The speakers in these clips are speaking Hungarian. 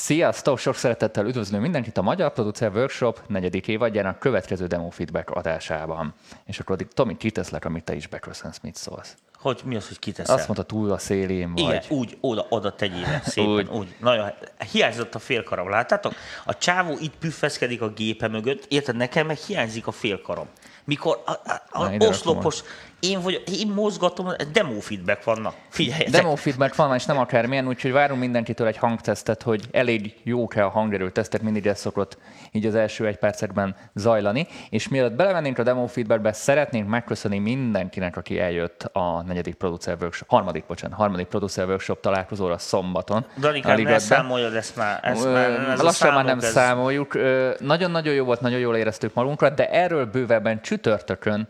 Sziasztok! Sok szeretettel üdvözlő mindenkit a Magyar Producer Workshop negyedik évadjának következő demo feedback adásában. És akkor addig Tomi, kiteszlek, amit te is beköszönsz, mit szólsz? Hogy mi az, hogy kiteszem? Azt mondta, túl a szélén vagy. Igen, úgy, oda, oda tegyél szépen, úgy. úgy. Nagyon, hiányzott a félkarom, láttátok? A csávó itt püffeszkedik a gépe mögött, érted, nekem meg hiányzik a félkarom. Mikor a, a, a Na, oszlopos, én, vagy, én mozgatom, demo feedback vannak. Figyeljetek. Demo feedback van, és nem akármilyen, úgyhogy várunk mindenkitől egy hangtesztet, hogy elég jó-e a hangerő tesztet, mindig ez szokott így az első egy percekben zajlani. És mielőtt belevennénk a demo feedbackbe, szeretnénk megköszönni mindenkinek, aki eljött a negyedik producer workshop, harmadik, bocsánat, harmadik producer workshop találkozóra szombaton. Danikám, ne számoljad ezt már. Ezt már ez a Lassan már nem ez- számoljuk. Nagyon-nagyon jó volt, nagyon jól éreztük magunkat, de erről bővebben csütörtökön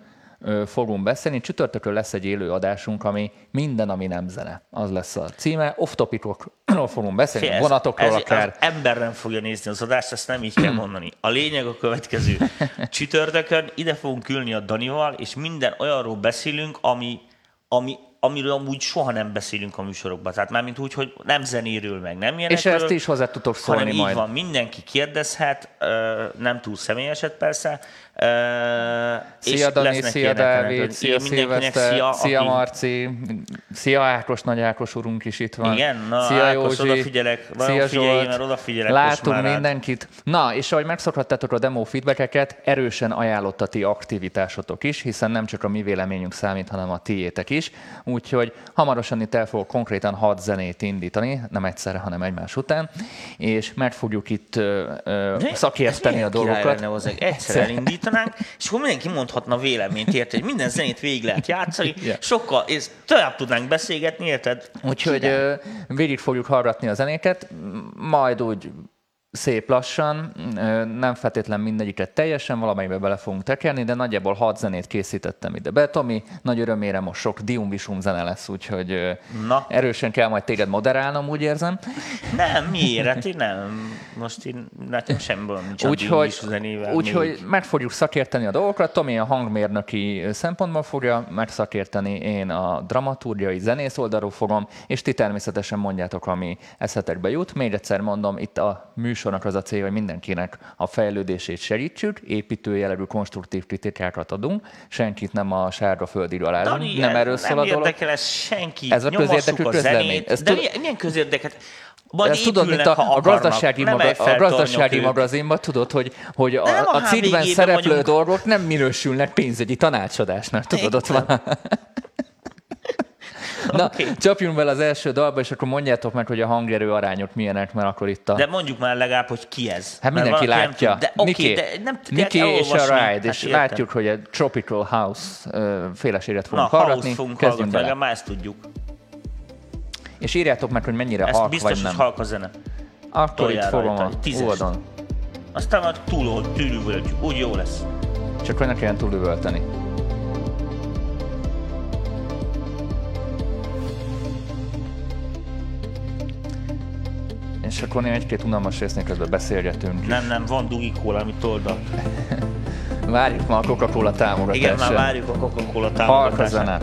fogunk beszélni. Csütörtökön lesz egy élő adásunk, ami minden, ami nem zene. Az lesz a címe. Off-topicokról fogunk beszélni, Figyelj, vonatokról ez, akár. Az ember nem fogja nézni az adást, ezt nem így kell mondani. A lényeg a következő. Csütörtökön ide fogunk ülni a Danival, és minden olyanról beszélünk, ami, ami, amiről amúgy soha nem beszélünk a műsorokban. Tehát mármint úgy, hogy nem zenéről, meg nem És ilyenekről. ezt is hozzá tudtok szólni hanem majd. így van, mindenki kérdezhet, nem túl személyeset persze. Szia Dani, szia Dávid, szia Szilveszter, szia aki- Marci, szia Ákos, Nagy Ákos úrunk is itt van. Igen? Na, szia Ákos, Józsi, odafigyelek. Szia Zsolt. mert odafigyelek Látunk mindenkit. Na, és ahogy megszokhattátok a demo feedbackeket, erősen ajánlott a ti aktivitásotok is, hiszen nem csak a mi véleményünk számít, hanem a tiétek is. Úgyhogy hamarosan itt el fogok konkrétan hat zenét indítani, nem egyszerre, hanem egymás után, és meg fogjuk itt ö, ö, szakérteni a dolgokat. Lenne, hozzá. egyszer elindítanánk, és akkor mindenki mondhatna véleményt, érted? hogy Minden zenét végig lehet játszani, Igen. sokkal, és tovább tudnánk beszélgetni, érted? Úgyhogy végig fogjuk hallgatni a zenéket, majd úgy szép lassan, nem feltétlen mindegyiket teljesen, valamelyikbe bele fogunk tekerni, de nagyjából hat zenét készítettem ide be. Tomi, nagy örömére most sok Dium Visum zene lesz, úgyhogy Na. erősen kell majd téged moderálnom, úgy érzem. Nem, miért? Hát én nem. Most én, nekem bajom nincs Úgyhogy, zenével. úgyhogy meg fogjuk szakérteni a dolgokat. Tomi a hangmérnöki szempontból fogja megszakérteni, én a dramaturgiai zenész oldalról fogom, és ti természetesen mondjátok, ami eszetekbe jut. Még egyszer mondom, itt a műsornak az a célja, hogy mindenkinek a fejlődését segítsük, építő jellegű konstruktív kritikákat adunk, senkit nem a sárga földír alá. Dani, nem erről nem szól a dolog. érdekel ez senki. Ez a közérdekű a közlemény. zenét. Ez De tud- milyen, közérdeket? Majd Ezt tudod, mint a, a gazdasági, Nem maga, a gazdasági magazinban tudod, hogy, hogy a, nem a a cikkben szereplő vagyunk. dolgok nem minősülnek pénzügyi tanácsadásnak. Tudod, ott van. Na, Oké. csapjunk bele az első dalba, és akkor mondjátok meg, hogy a hangerő arányok milyenek, mert akkor itt a... De mondjuk már legalább, hogy ki ez. Hát Mert mindenki látja. tud. De oké, Niki, de nem tudják Niki és a. Ride, és Hát értem. látjuk, hogy egy Tropical House ö, féleséget Na, fogunk house hallgatni. fogunk Kezdjünk hallgatni, már ezt tudjuk. És írjátok meg, hogy mennyire Ezt halk biztos, vagy hogy nem. halk a zene. Akkor itt fogom a oldalon. Aztán már túl, túlüvöltjük, úgy jó lesz. Csak hogy ne kelljen túlüvölteni. És akkor néha egy-két unalmas résznél közben beszélgetünk. Nem, nem, van Dugi Cola, amit oldal. Várjuk ma a Coca-Cola támogatását. Igen, már várjuk a Coca-Cola Halk a támogatását. zene.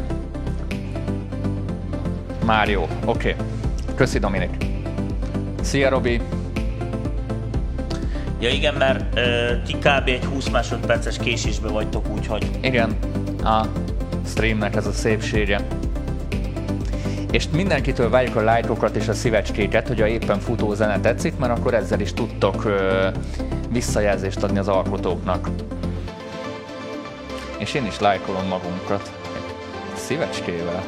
Már jó. Oké. Okay. Köszi Dominik. Szia Robi. Ja igen, mert ö, ti kb. egy 20 másodperces késésbe vagytok, úgyhogy Igen, a streamnek ez a szépsége. És mindenkitől várjuk a lájkokat és a szívecskéket, hogy a éppen futó zene tetszik, mert akkor ezzel is tudtok ö, visszajelzést adni az alkotóknak. És én is lájkolom magunkat. Szívecskével.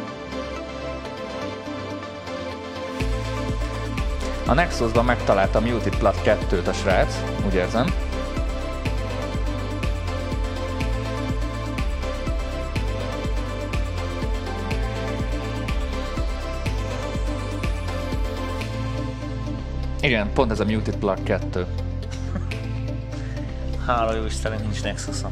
A Nexusban megtaláltam Muted Plat 2-t a srác, úgy érzem. Igen, pont ez a Muted Plug 2. hála jó Istenem, nincs Nexusom.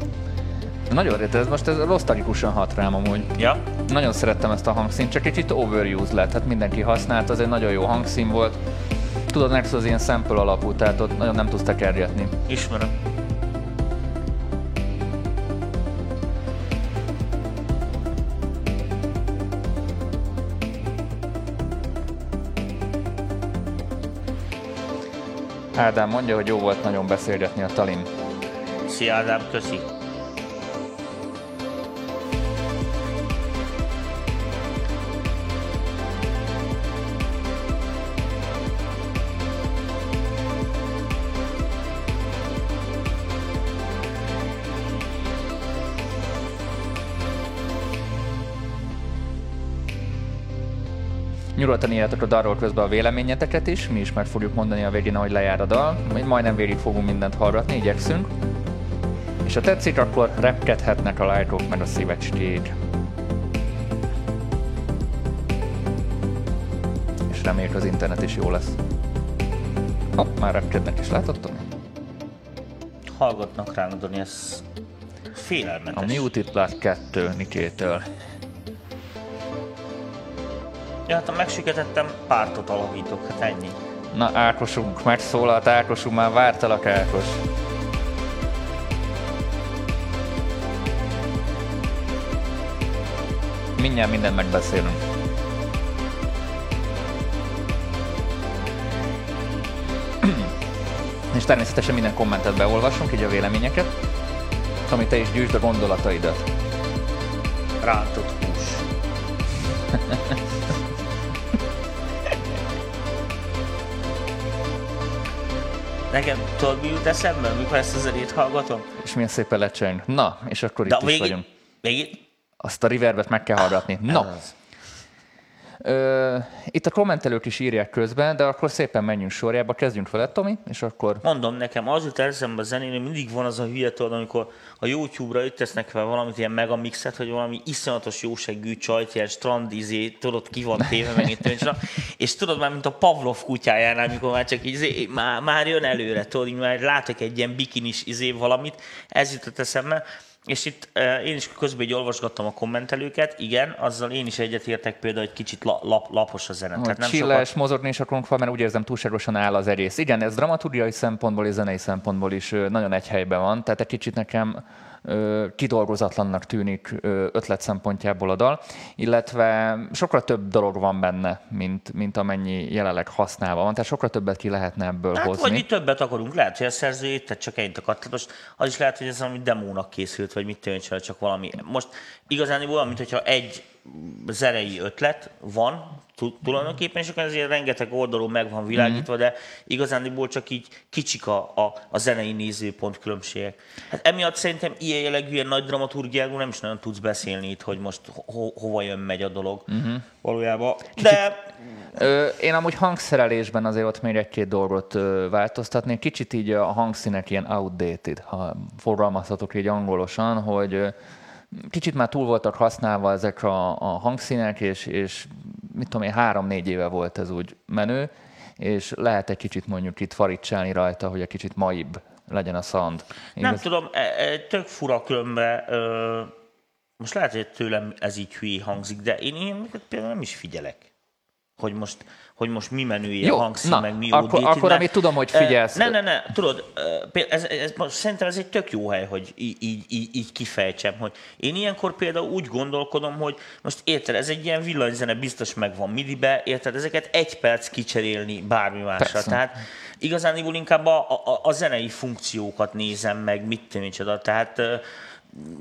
Nagyon rét, ez most ez nosztalgikusan hat rám amúgy. Ja? Nagyon szerettem ezt a hangszínt, csak kicsit overused lett, hát mindenki használt, az egy nagyon jó hangszín volt. Tudod, Nexus az ilyen sample alapú, tehát ott nagyon nem tudsz tekergetni. Ismerem. Ádám mondja, hogy jó volt nagyon beszélgetni a Talin. Szia Ádám, köszi. Nyugodtan írjátok a dalról közben a véleményeteket is, mi is meg fogjuk mondani a végén, ahogy lejár a dal. Majdnem végig fogunk mindent hallgatni, igyekszünk. És ha tetszik, akkor repkedhetnek a lájkok meg a szívecskék. És reméljük az internet is jó lesz. Hopp, már repkednek is, látod, Tomi? Hallgatnak ránk, Dani, ez félelmetes. A Muted 2 Nikétől. Ja, hát ha megsüketettem, pártot alapítok, hát ennyi. Na, Ákosunk, megszólalt Ákosunk, már vártalak Ákos. Mindjárt mindent megbeszélünk. És természetesen minden kommentet beolvasunk, így a véleményeket. Tomi, te is gyűjtsd a gondolataidat. Rántott hús. Nekem tudod, mi jut eszembe, mikor ezt a zenét hallgatom? És milyen szépen lecseng. Na, és akkor De itt is végig, vagyunk. végig, Azt a reverbet meg kell hallgatni. No, az. Ö, itt a kommentelők is írják közben, de akkor szépen menjünk sorjába, kezdjünk vele, Tomi, és akkor Mondom nekem, az jut eszembe a zenén, mindig van az a hülye tudod, amikor a YouTube-ra itt tesznek fel valamit, ilyen megamixet, hogy valami iszonyatos jóseggű csajt, ilyen strandizé, tudod, ki van téve, meg itt és tudod már, mint a Pavlov kutyájánál, amikor már csak így, izé, már, már jön előre, tudod, így már látok egy ilyen bikinis izé valamit, ez jutott eszembe, és itt én is közben így olvasgattam a kommentelőket, igen, azzal én is egyetértek például, hogy kicsit la, lap, lapos a zene. hogy Tehát nem csilles, sokat, mozogni is akarunk fel, mert úgy érzem túlságosan áll az egész. Igen, ez dramaturgiai szempontból és zenei szempontból is nagyon egy helyben van, tehát egy kicsit nekem kidolgozatlannak tűnik ötlet szempontjából a dal, illetve sokkal több dolog van benne, mint, mint amennyi jelenleg használva van, tehát sokkal többet ki lehetne ebből Hát hozni. vagy mi többet akarunk, lehet, hogy a szerző itt csak ennyit akart. Tehát most az is lehet, hogy ez valami demónak készült, vagy mit tűnik, csak valami. Most igazán olyan, mintha egy zenei ötlet van, tu- tulajdonképpen, és akkor ezért rengeteg oldalon meg van világítva, de igazániból csak így kicsik a, a, a zenei nézőpont különbségek. Hát emiatt szerintem ilyen jellegű, ilyen nagy dramaturgiáról nem is nagyon tudsz beszélni itt, hogy most ho- hova jön, megy a dolog uh-huh. valójában. De Ö, én amúgy hangszerelésben azért ott még egy-két dolgot ö, változtatnék. Kicsit így a hangszínek ilyen outdated, ha fogalmazhatok így angolosan, hogy kicsit már túl voltak használva ezek a, a hangszínek, és, és mit tudom én, három-négy éve volt ez úgy menő, és lehet egy kicsit mondjuk itt faricsálni rajta, hogy egy kicsit maibb legyen a sound. Nem tudom, e, e, tök fura különben, ö, most lehet, hogy tőlem ez így hülye hangzik, de én ilyeneket például nem is figyelek. Hogy most, hogy most mi ilyen Jó, hangszín, na, meg mi akkor- outdated, akkor amit tudom, hogy figyelsz. Ne, ne, ne, tudod, ez, ez, most szerintem ez egy tök jó hely, hogy így, így, így, kifejtsem, hogy én ilyenkor például úgy gondolkodom, hogy most érted, ez egy ilyen villanyzene, biztos megvan midibe, érted, ezeket egy perc kicserélni bármi másra. Persze. Tehát igazániból inkább a, a, a zenei funkciókat nézem meg, mit tudom, micsoda. Tehát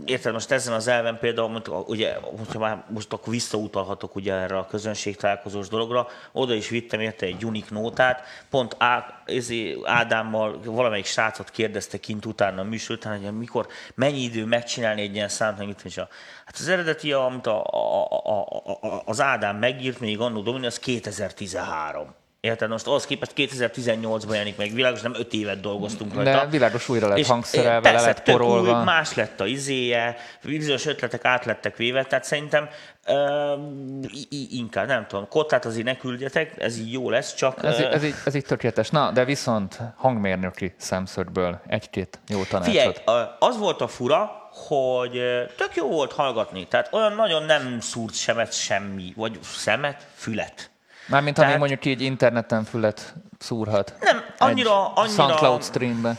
Érted, most ezen az elven például, mondjuk, ugye, hogyha már most akkor visszautalhatok ugye erre a közönségtalálkozós dologra, oda is vittem érte egy unik nótát, pont Á, ezé Ádámmal valamelyik srácot kérdezte kint utána a műsor után, hogy mikor, mennyi idő megcsinálni egy ilyen számot, mit és a- Hát az eredeti, amit a, a, a, a, az Ádám megírt még annó Domini, az 2013. Érted? Most ahhoz képest 2018-ban jelenik meg világos, nem 5 évet dolgoztunk rajta. De világos újra lett hangszerelve, persze, le lett porolva. Új, más lett a izéje, bizonyos ötletek át lettek véve, tehát szerintem uh, inkább, nem tudom, kottát azért ne küldjetek, ez így jó lesz, csak Ez, ö, ez, így, ez így tökéletes. Na, de viszont hangmérnöki szemszögből egy-két jó tanácsot. Figyelj, az volt a fura, hogy tök jó volt hallgatni, tehát olyan nagyon nem szúrt semet semmi, vagy szemet, fület. Mármint Tehát- mondjuk így interneten fület szúrhat. Nem, annyira- egy annyira- SoundCloud streambe.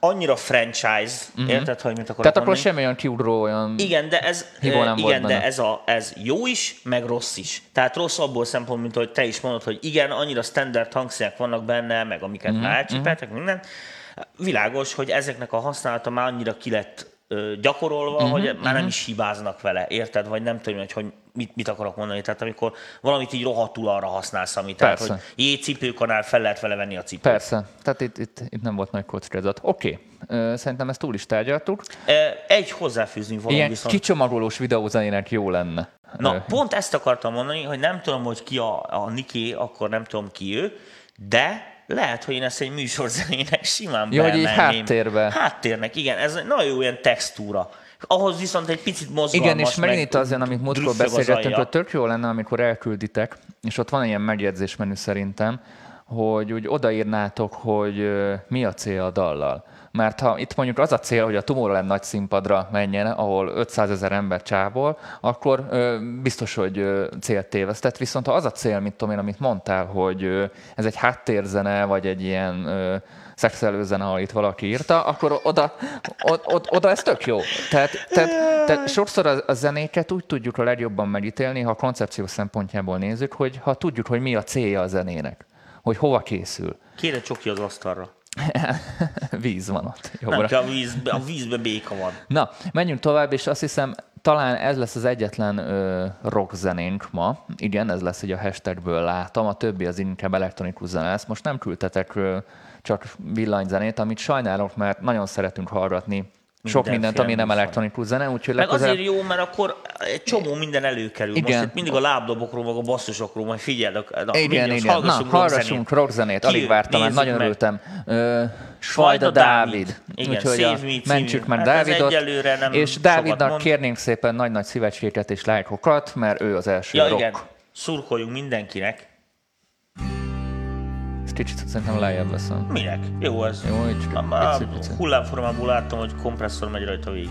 annyira franchise, uh-huh. érted, hogy mit akarok Tehát akkor semmi olyan kiugró, olyan... Igen, de ez, nem eh, igen, de ez, a, ez jó is, meg rossz is. Tehát rossz abból szempont, mint hogy te is mondod, hogy igen, annyira standard hangszerek vannak benne, meg amiket Mhm, mm-hmm. már elcsipeltek, minden. Világos, hogy ezeknek a használata már annyira ki lett gyakorolva, Mhm, mm-hmm, hogy már nem is hibáznak vele, érted? Vagy nem tudom, hogy, hogy mit, mit akarok mondani. Tehát amikor valamit így rohadtul arra használsz, amit tehát, hogy jé, cipőkanál, fel lehet vele venni a cipőt. Persze, tehát itt, itt, itt nem volt nagy kockázat. Oké, okay. szerintem ezt túl is tárgyaltuk. Egy hozzáfűzni való Ilyen viszont. kicsomagolós videózenének jó lenne. Na, pont ezt akartam mondani, hogy nem tudom, hogy ki a, a Niki, akkor nem tudom ki ő, de lehet, hogy én ezt egy műsorzenének simán Ja, hogy így háttérbe. Háttérnek, igen, ez nagyon jó ilyen textúra. Ahhoz viszont egy picit mozgalmas. Igen, és megint itt az jön, amit múltkor beszélgettünk, hogy tök jó lenne, amikor elkülditek, és ott van ilyen megjegyzésmenü szerintem, hogy úgy odaírnátok, hogy mi a cél a dallal. Mert ha itt mondjuk az a cél, hogy a Tomorrowland nagy színpadra menjen, ahol 500 ezer ember csábol, akkor ö, biztos, hogy ö, célt tévesztett. Viszont ha az a cél, mint tudom én, amit mondtál, hogy ö, ez egy háttérzene, vagy egy ilyen ö, szexelőzene, ahol itt valaki írta, akkor oda, oda, oda, oda ez tök jó. Tehát, tehát, tehát sokszor a, a zenéket úgy tudjuk a legjobban megítélni, ha a koncepció szempontjából nézzük, hogy ha tudjuk, hogy mi a célja a zenének, hogy hova készül. Kére csoki az asztalra. Víz van ott. Nem, Jobbra. csak a, vízbe, a vízbe béka van. Na, menjünk tovább, és azt hiszem, talán ez lesz az egyetlen ö, rock zenénk ma. Igen, ez lesz, hogy a hashtagből látom, a többi az inkább elektronikus zene lesz. Most nem küldtetek ö, csak villanyzenét, amit sajnálok, mert nagyon szeretünk hallgatni sok Mindenféle mindent, ami nem elektronikus zene, úgyhogy Meg legközelebb... azért jó, mert akkor egy csomó minden előkerül. Igen. Most itt mindig a lábdobokról, meg a basszusokról, majd figyeld. A, na, Igen, igen. Na, hallgassunk hallgassunk rockzenét. Ki Alig vártam, mert nagyon meg. örültem. Ö, Svajda Dávid. Igen, Úgyhogy a, Me mentsük meg Hát Dávidot. nem és Dávidnak mond. kérnénk szépen nagy-nagy szívecskéket és lájkokat, mert ő az első Ja, rock. igen. Szurkoljunk mindenkinek. Kicsit szerintem lejjebb veszem. Minek? Jó ez. Jó, így A, a hullámformából láttam, hogy kompresszor megy rajta végig.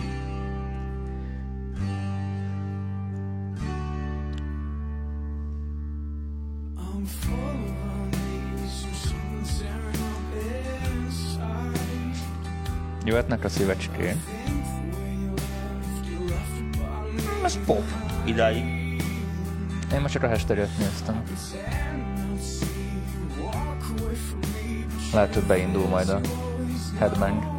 Jöhetnek a szívecské. Think the way you left, you left about me. Ez pop. Idáig. Én most csak a hashtaget néztem. Lehet, hogy beindul majd a headbang.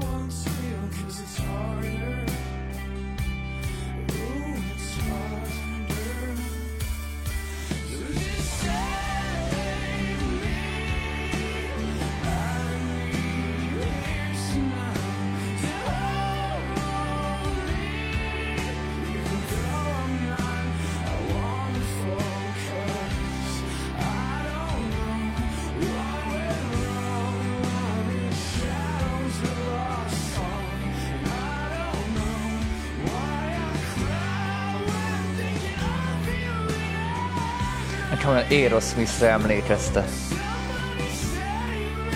Aerosmithre emlékezte.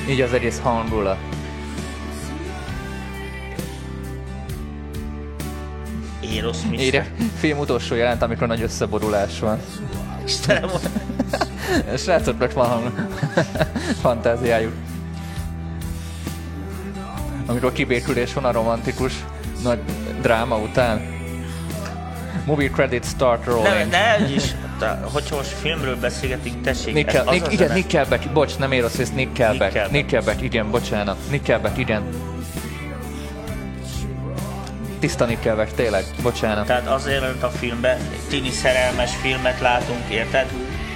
Így az egész hangulat. Aerosmith. Írja, film utolsó jelent, amikor nagy összeborulás van. Istenem, Srácoknak van fantáziájuk. Amikor kibékülés van a romantikus nagy dráma után. Movie credit start nem, rolling. ne, is. Te, hogyha most filmről beszélgetünk, tessék, Nickel, ez Nick, igen, zene. Nickelback, bocs, nem Aerosmith, Nickelback, Nickelback. Nickelback, igen, bocsánat, Nickelback, igen. Tiszta Nickelback, tényleg, bocsánat. Tehát azért ment a filmbe, tini szerelmes filmet látunk, érted?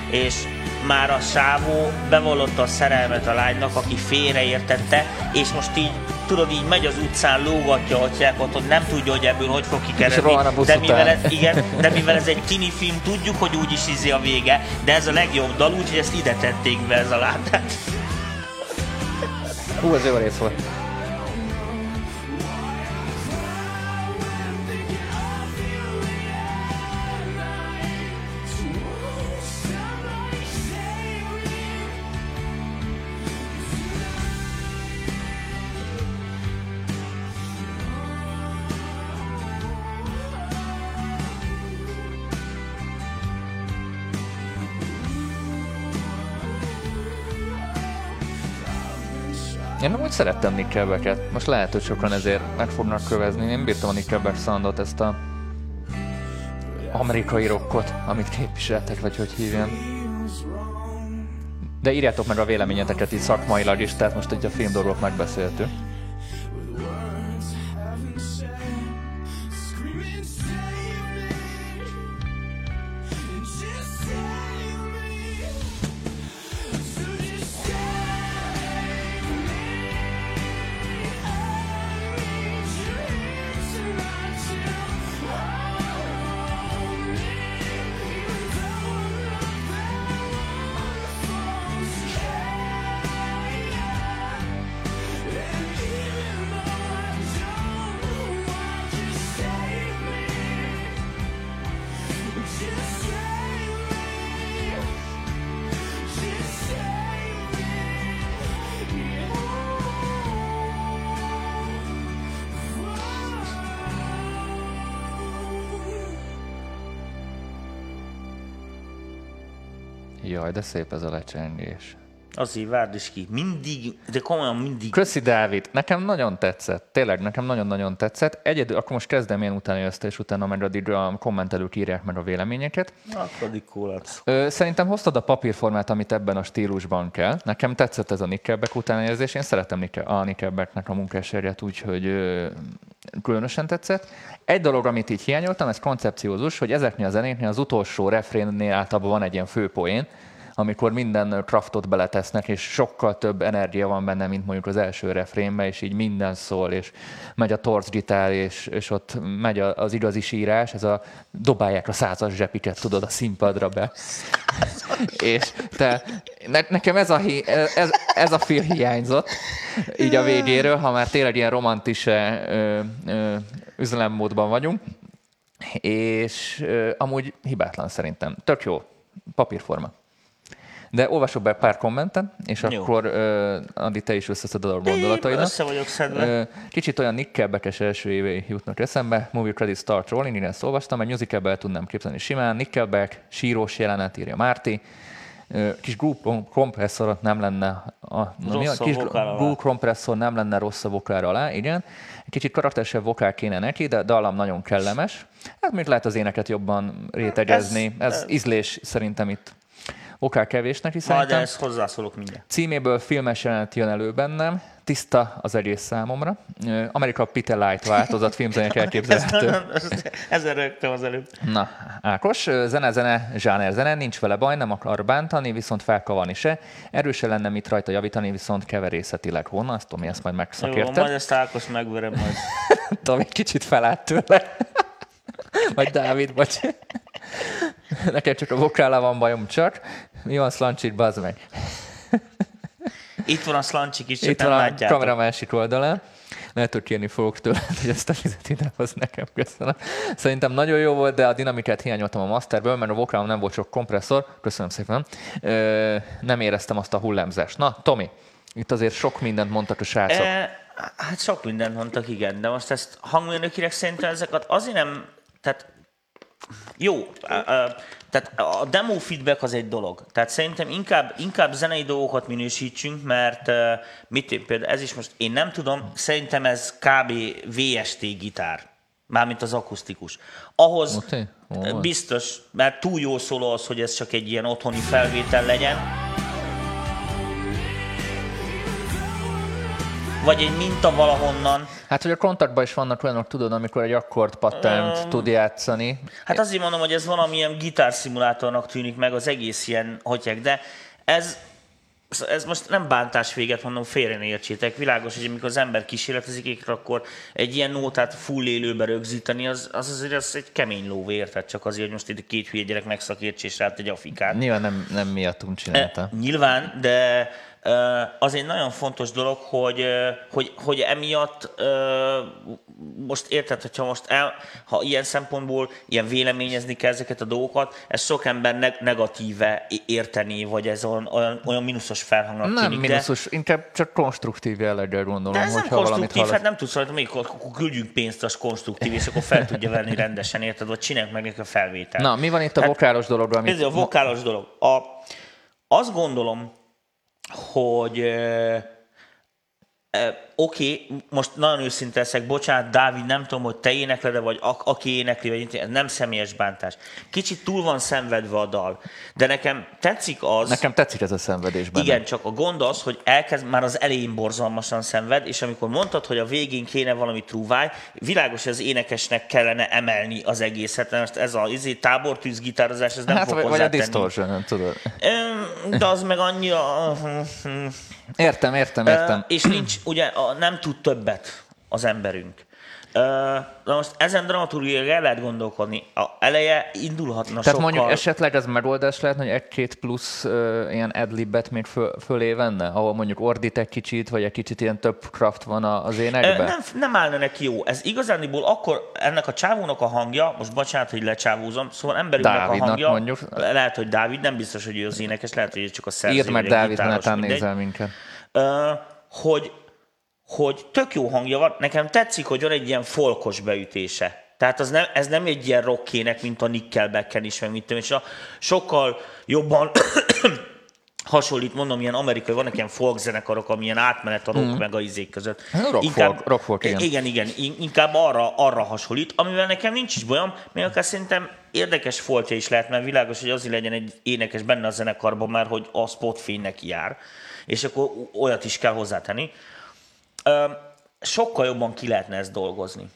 És már a sávó bevallotta a szerelmet a lánynak, aki félreértette, és most így, tudod, így megy az utcán, lógatja a atyákat, hogy nem tudja, hogy ebből hogy fog kikeredni. busz De mivel, ez, igen, de mivel ez egy tini film, tudjuk, hogy úgyis izé a vége, de ez a legjobb dal, úgyhogy ezt ide tették be ez a lábát. Hú, ez jó rész volt. Szerettem Nickelbacket. Most lehet, hogy sokan ezért meg fognak kövezni. Én bírtam a Nickelback soundot, ezt a amerikai rockot, amit képviseltek, vagy hogy hívjam. De írjátok meg a véleményeteket így szakmailag is, tehát most egy a film dolgok de szép ez a lecsengés. Azért várd is ki. Mindig, de komolyan mindig. Köszi, Dávid. Nekem nagyon tetszett. Tényleg, nekem nagyon-nagyon tetszett. Egyedül, akkor most kezdem én utána ezt, és utána meg addig a kommentelők írják meg a véleményeket. Ö, szerintem hoztad a papírformát, amit ebben a stílusban kell. Nekem tetszett ez a Nickelback utánérzés. Én szeretem a Nickelbacknek a munkásságát, úgyhogy különösen tetszett. Egy dolog, amit így hiányoltam, ez koncepciózus, hogy ezeknél a zenéknél az utolsó refrénnél általában van egy ilyen főpoén, amikor minden kraftot beletesznek, és sokkal több energia van benne, mint mondjuk az első refrénben, és így minden szól, és megy a torz gitár, és, és ott megy az igazi sírás, ez a dobálják a százas zsepiket, tudod, a színpadra be. és te, ne, nekem ez a, hi, ez, ez a fil hiányzott, így a végéről, ha már tényleg ilyen romantise ö, ö, üzlemmódban vagyunk, és ö, amúgy hibátlan szerintem. Tök jó. Papírforma. De olvasok be pár kommentet, és Jó. akkor uh, Andi, te is összeszeded a gondolataidat. Össze vagyok szedve. Ö, Kicsit olyan Nickelback-es első évei jutnak eszembe. Movie Credit Start Rolling, igen, ezt olvastam, egy musicalbe el tudnám képzelni simán. Nickelback, sírós jelenet, írja Márti. Ö, Kis group kompresszor nem lenne a, na, mi a kis vokál group kompresszor nem lenne rossz a vokálra alá, igen. Kicsit karakteresebb vokál kéne neki, de dallam nagyon kellemes. Hát még lehet az éneket jobban rétegezni. Ez, Ez- ez ízlés szerintem itt vokál kevés neki Majd ezt hozzászólok mindjárt. Címéből filmes jelenet jön elő bennem, tiszta az egész számomra. Amerika Peter Light változat filmzenék elképzelhető. Ezen rögtem az előbb. Na, Ákos, ö, zene-zene, zsáner zene, nincs vele baj, nem akar bántani, viszont felkavarni se. Erőse lenne mit rajta javítani, viszont keverészetileg honnan, azt Tomi ezt majd Jó, megszakérted. majd ezt Ákos megverem majd. Tomi kicsit felállt tőle. Vagy Dávid, vagy... Nekem csak a vokállal van bajom csak. Mi van, Szlancsit, bazd meg. Itt van a szlancsik is, csak Itt nem van a látjátok. kamera másik oldalán. Lehet, hogy kérni fogok tőle, hogy ezt a vizet idehoz nekem. Köszönöm. Szerintem nagyon jó volt, de a dinamikát hiányoltam a masterből, mert a vokálom nem volt sok kompresszor. Köszönöm szépen. Ö, nem éreztem azt a hullámzást. Na, Tomi, itt azért sok mindent mondtak a srácok. E, hát sok mindent mondtak, igen, de most ezt hangmérnökileg szerintem ezeket azért nem, tehát jó, tehát a demo feedback az egy dolog. Tehát szerintem inkább, inkább zenei dolgokat minősítsünk, mert mit én például, ez is most, én nem tudom, szerintem ez kb. VST gitár. Mármint az akusztikus. Ahhoz biztos, mert túl jó szól az, hogy ez csak egy ilyen otthoni felvétel legyen. Vagy egy minta valahonnan. Hát, hogy a kontaktban is vannak olyanok, tudod, amikor egy akkord patternt tud játszani. Hát azért mondom, hogy ez valamilyen gitárszimulátornak tűnik meg az egész ilyen hotyek, de ez, ez most nem bántás véget mondom, félre ne értsétek. Világos, hogy amikor az ember kísérletezik, akkor egy ilyen nótát full élőbe rögzíteni, az, az azért az egy kemény ló, érted? Csak azért, hogy most itt két hülye gyerek megszakérts és rád egy afikát. Nyilván nem, nem miattunk csinálta. E, nyilván, de az egy nagyon fontos dolog, hogy, hogy, hogy emiatt most érted, hogyha most el, ha ilyen szempontból ilyen véleményezni kell ezeket a dolgokat, ez sok ember neg- negatíve érteni, vagy ez olyan, olyan, olyan mínuszos felhangnak Nem tűnik. minuszos, inkább csak konstruktív jelleggel gondolom, De, de ez nem konstruktív, hát nem tudsz rajta, még akkor küldjünk pénzt, az konstruktív, és akkor fel tudja venni rendesen, érted, vagy csináljuk meg neki a felvételt. Na, mi van itt a Hát- vokálos dologról, amit Ez a vokálos dolog. A, azt gondolom, hogy Oké, okay, most nagyon őszinte leszek, bocsánat, Dávid, nem tudom, hogy te énekled vagy a, aki énekli, vagy ez nem személyes bántás. Kicsit túl van szenvedve a dal, de nekem tetszik az... Nekem tetszik ez a szenvedés benne. Igen, csak a gond az, hogy elkezd már az elején borzalmasan szenved, és amikor mondtad, hogy a végén kéne valami trúváj, világos, hogy az énekesnek kellene emelni az egészet, most ez a izé, tábortűz gitározás, ez nem Hát, fog vagy, vagy a distortion, nem tudod. De az meg annyira... Értem, értem, értem. És nincs, ugye a, nem tud többet az emberünk. Na most ezen dramaturgiai el lehet gondolkodni. A eleje indulhatna Tehát sokkal... mondjuk esetleg ez megoldás lehet, hogy egy-két plusz uh, ilyen adlibet még föl, fölé venne, ahol mondjuk ordít egy kicsit, vagy egy kicsit ilyen több craft van a- az énekben? Nem, nem állna neki jó. Ez igazániból akkor ennek a csávónak a hangja, most bocsánat, hogy lecsávózom, szóval emberünknek a Dávidnak hangja, mondjuk. lehet, hogy Dávid, nem biztos, hogy ő az énekes, lehet, hogy ő csak a szerző. Írd meg a Dávid, netán nézel minket. Ö, hogy, hogy tök jó hangja van. Nekem tetszik, hogy van egy ilyen folkos beütése. Tehát az nem, ez nem egy ilyen rockének, mint a Nickelbacken is, meg tudom, és a sokkal jobban hasonlít, mondom, ilyen amerikai, vannak ilyen folk zenekarok, ami ilyen átmenet a rock mm. meg a izék között. Rock folk, rock folk, igen. igen, igen, in- inkább arra, arra hasonlít, amivel nekem nincs is bajom, még akár szerintem érdekes foltja is lehet, mert világos, hogy azért legyen egy énekes benne a zenekarban, mert hogy a spotfény neki jár, és akkor olyat is kell hozzátenni. Sokkal jobban ki lehetne ezt dolgozni.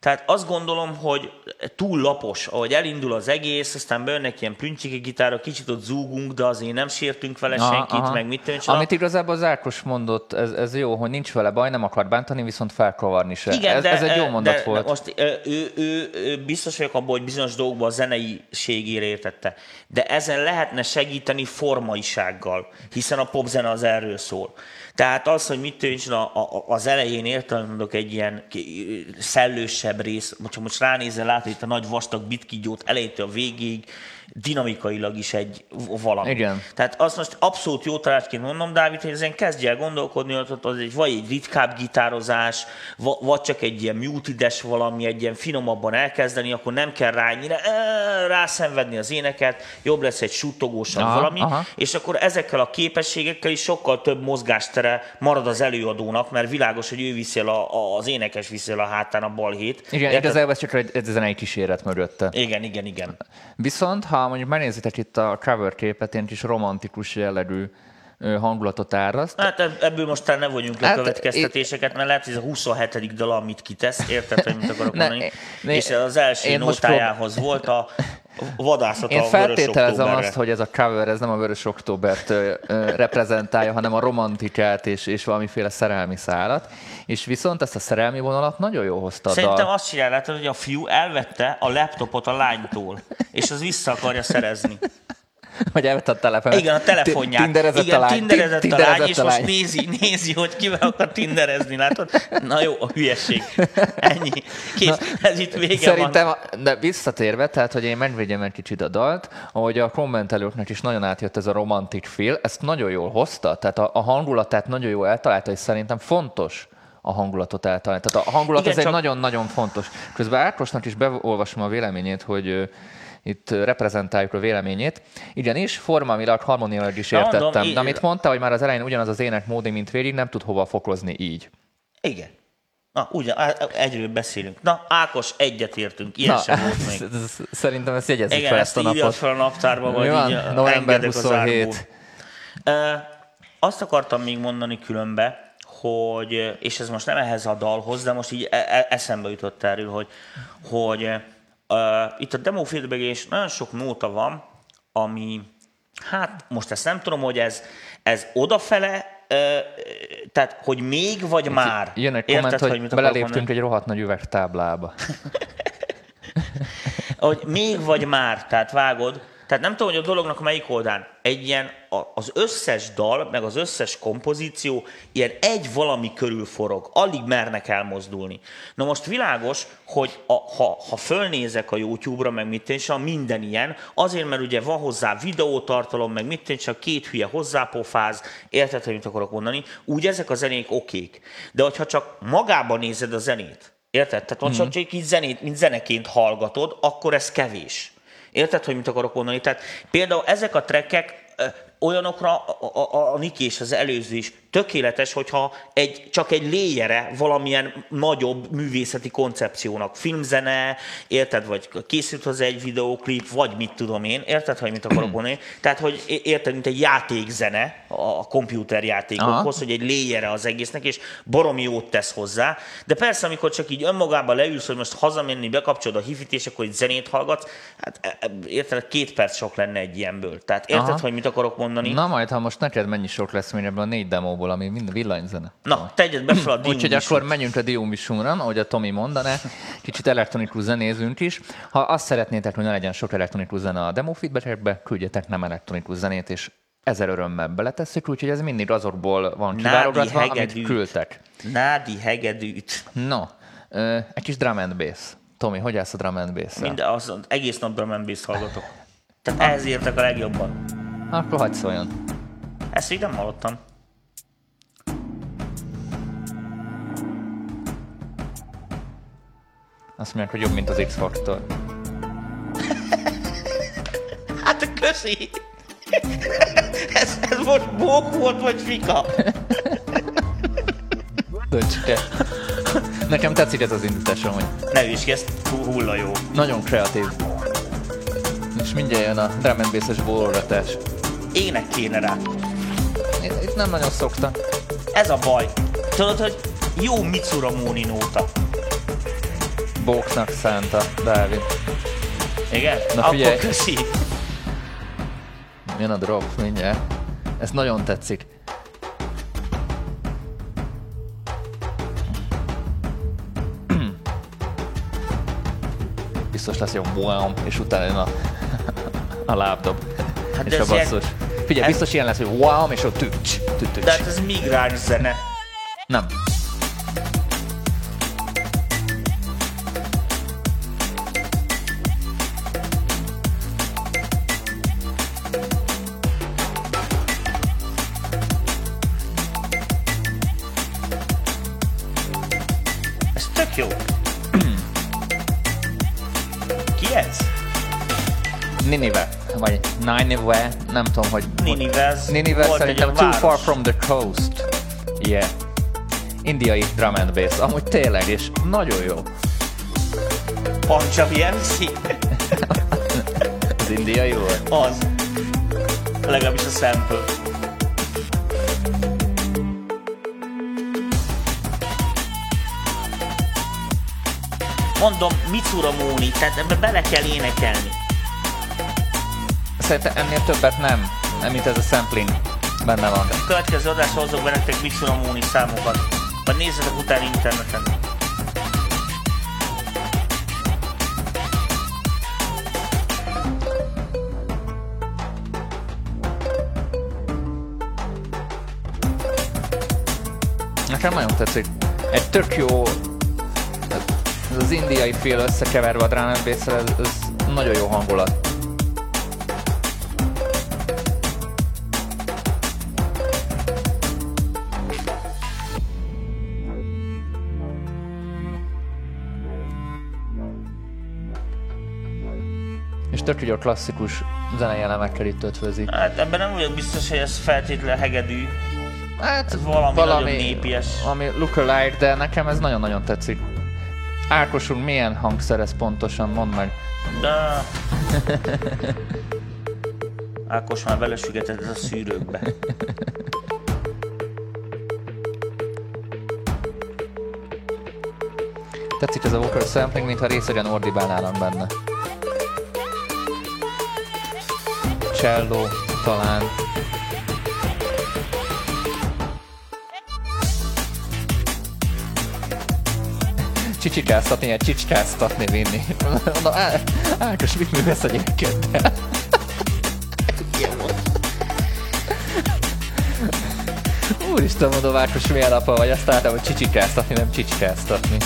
Tehát azt gondolom, hogy túl lapos, ahogy elindul az egész, aztán bejönnek ilyen püncsiki gitárok, kicsit ott zúgunk, de azért nem sértünk vele Aha, senkit, aha. meg mit a- Amit igazából az Ákos mondott, ez, ez jó, hogy nincs vele baj, nem akar bántani, viszont felkavarni se. Igen, ez, de, ez egy jó de mondat de volt. Most ö, ő, ő, ő, biztos vagyok abban, hogy bizonyos dolgokban a zeneiségére értette. De ezen lehetne segíteni formaisággal, hiszen a popzene az erről szól. Tehát az, hogy mit tűncs a, a, az elején értelem mondok egy ilyen szellősebb rész, hogyha most ránézel, látod itt a nagy vastag bitkígyót elejétől a végig, dinamikailag is egy valami. Igen. Tehát azt most abszolút jó tanácsként mondom, Dávid, hogy ezen kezdj el gondolkodni, hogy az egy, vagy egy ritkább gitározás, va- vagy csak egy ilyen mutides valami, egy ilyen finomabban elkezdeni, akkor nem kell rá ennyire rászenvedni az éneket, jobb lesz egy suttogósabb Aha, valami, aha. és akkor ezekkel a képességekkel is sokkal több mozgástere marad az előadónak, mert világos, hogy ő viszi el a, a, az énekes viszi el a hátán a balhét. Igen, Érted? igazából ez csak egy, egy zenei kíséret mögötte. Igen, igen, igen. Viszont, ha mondjuk megnézitek itt a cover képet, ilyen kis romantikus jellegű hangulatot áraszt, Hát ebb- ebből most talán ne vonjunk le Hát, következtetéseket, mert lehet, hogy ez a 27. dal, amit kitesz, érted, hogy mit akarok Ne, mondani? ne, és az első nótájához volt a vadászat Én a feltételezem azt, hogy ez a cover ez nem a Vörös Októbert reprezentálja, hanem a romantikát és, és valamiféle szerelmi szálat. És viszont ezt a szerelmi vonalat nagyon jó hozta a Szerintem azt csinálja, látod, hogy a fiú elvette a laptopot a lánytól, és az vissza akarja szerezni. Vagy elvette a telefonját. Igen, a telefonját. Tinderezett Igen, a lány. tinderezett, Tin- a lány, és most nézi, nézi, hogy kivel akar tinderezni, látod? Na jó, a hülyeség. Ennyi. Kész, ez itt vége Szerintem, van. de visszatérve, tehát, hogy én megvédjem egy kicsit a dalt, ahogy a kommentelőknek is nagyon átjött ez a romantic feel, ezt nagyon jól hozta, tehát a, a hangulatát nagyon jól eltalálta, és szerintem fontos a hangulatot eltalálni. Tehát a hangulat Igen, az egy csak- nagyon-nagyon fontos. Közben Ákosnak is beolvasom a véleményét, hogy itt reprezentáljuk a véleményét. Igenis, formamilag, harmoniailag is mondom, értettem. í- De amit mondta, hogy már az elején ugyanaz az énekmódi, mint végig, nem tud hova fokozni így. Igen. Na, ugye, á- egyről beszélünk. Na, Ákos, egyetértünk. Ilyen Na, sem volt még. szerintem ezt jegyezzük Igen, fel ezt a napot. fel a naptárba, vagy van? így November engedek az 27. árból. Ö, Azt akartam még mondani különbe, hogy, és ez most nem ehhez a dalhoz, de most így e- e- eszembe jutott erről, hogy, hogy uh, itt a demo feedback és nagyon sok nóta van, ami, hát most ezt nem tudom, hogy ez, ez odafele, uh, tehát, hogy még vagy már. Jön egy Érted, komment, hogy, mit akarok beleléptünk egy rohadt nagy üvegtáblába. hogy még vagy már, tehát vágod, tehát nem tudom, hogy a dolognak melyik oldán. Egy ilyen, az összes dal, meg az összes kompozíció ilyen egy valami körül forog. Alig mernek elmozdulni. Na most világos, hogy a, ha, ha fölnézek a YouTube-ra, meg mit én csak minden ilyen, azért, mert ugye van hozzá videótartalom, meg mit én csak két hülye hozzápofáz, érted, hogy mit akarok mondani, úgy ezek a zenék okék. De hogyha csak magában nézed a zenét, Érted? Tehát mm-hmm. csak, csak így zenét, mint zeneként hallgatod, akkor ez kevés. Érted, hogy mit akarok mondani? Tehát például ezek a trekkek olyanokra a, a, a Niki és az előző is tökéletes, hogyha egy, csak egy léjere valamilyen nagyobb művészeti koncepciónak, filmzene, érted, vagy készült hozzá egy videóklip, vagy mit tudom én, érted, hogy mit akarok mondani? Tehát, hogy érted, mint egy játékzene a komputerjátékokhoz, Aha. hogy egy léjere az egésznek, és baromi jót tesz hozzá. De persze, amikor csak így önmagában leülsz, hogy most hazamenni, bekapcsolod a hifit, és akkor egy zenét hallgatsz, hát e- e- érted, két perc sok lenne egy ilyenből. Tehát érted, Aha. hogy mit akarok mondani? Na majd, ha most neked mennyi sok lesz ebből a négy demóból, ami mind villanyzene. Na, tegyed be fel a Úgyhogy Diumvisút. akkor menjünk a Diumvisúra, ahogy a Tomi mondaná, kicsit elektronikus zenézünk is. Ha azt szeretnétek, hogy ne legyen sok elektronikus zene a demo feedbackekbe, küldjetek nem elektronikus zenét, és ezer örömmel beletesszük, úgyhogy ez mindig azokból van kiválogatva, amit küldtek. Nádi hegedűt. No, egy kis drum and bass. Tomi, hogy állsz a drum and bass Minden, az, egész nap drum and bass hallgatok. Tehát ehhez értek a legjobban. Akkor hagyd szóljon. Ezt így nem hallottam. Azt mondják, hogy jobb, mint az X-Factor. Hát köszi! ez, ez most bók volt, vagy fika? Dönts te. Nekem tetszik ez az indításom, hogy Ne is ez hu- hulla jó. nagyon kreatív. És mindjárt jön a drum and bass-es bólogatás. Ének kéne rá. Itt itt nem nagyon szokta. Ez a baj. Tudod, hogy jó Mitsura Móni nóta. Boxnak szánta, Dávid. Igen? Na Akkor figyelj. köszi. Jön a drop mindjárt. Ez nagyon tetszik. Biztos lesz jó wow, és utána jön a, a lábdob. Hát és a basszus. Figyelj, ez- biztos ilyen lesz, hogy wow, és ott tücs, tücs. De hát ez migráns zene. Nem. Ninive, nem tudom, hogy... Ninivez. Ninive Volt szerintem Too. Far From The Coast. Yeah. Indiai drum and bass. Amúgy tényleg, és nagyon jó. Pancsavi MC? Az indiai volt. Az. Legalábbis a sample. Mondom, Mitsura Móni, tehát ebbe bele kell énekelni. Szerintem ennél többet nem, nem mint ez a sampling benne van. A következő adásra hozok be nektek Mitsura Móni számokat. Vagy nézzetek utána interneten. Nekem nagyon tetszik. Egy tök jó, ez az indiai fél összekeverve a drum ez, ez nagyon jó hangulat. Tök jó klasszikus zenei elemekkel itt ötvözi. Hát ebben nem vagyok biztos, hogy ez feltétlenül hegedű. Hát Ez valami nagyon népies. Valami lookalike, de nekem ez nagyon-nagyon tetszik. Ákosunk milyen hangszer ez pontosan? Mondd meg. De... Ákos már belesügetett a szűrőkbe. Tetszik ez a vocal sampling, mintha részegen ordibálnának benne. Cello, talán. Csicsikáztatni, ilyen csicskáztatni vinni. Na, Á- Ákos, mit a gyerekeddel? Úristen, mondom, Ákos, milyen apa vagy, azt álltam, hogy csicsikáztatni, nem csicskáztatni.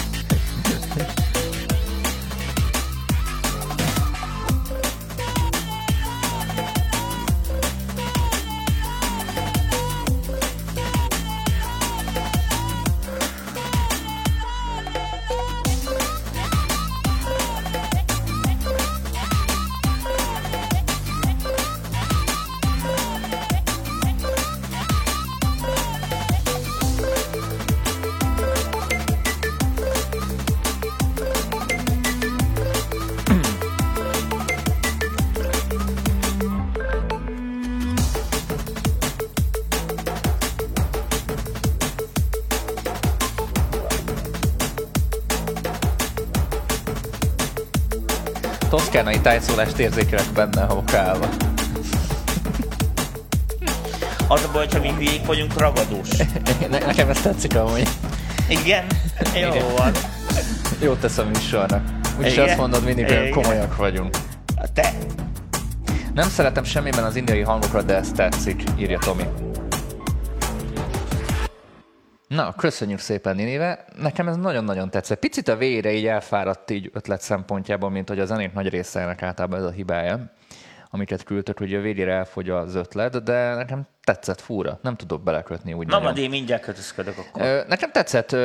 Tájszólást érzékelek benne, ha vokálva. Az a baj, hogyha mi hülyék vagyunk, ragadós. Ne, nekem ez tetszik amúgy. Igen? Jó Igen. van. Jót tesz a műsornak. Úgyis azt mondod, mindig olyan Igen. komolyak vagyunk. Te, Nem szeretem semmiben az indiai hangokat, de ez tetszik, írja Tomi. Na, köszönjük szépen, Ninive. Nekem ez nagyon-nagyon tetszett. Picit a végére így elfáradt így ötlet szempontjából, mint hogy a zenét nagy része ennek általában ez a hibája, amiket küldtök, hogy a végére elfogy az ötlet, de nekem tetszett fúra. Nem tudok belekötni úgy na nagyon. majd én mindjárt kötözködök akkor. Nekem tetszett,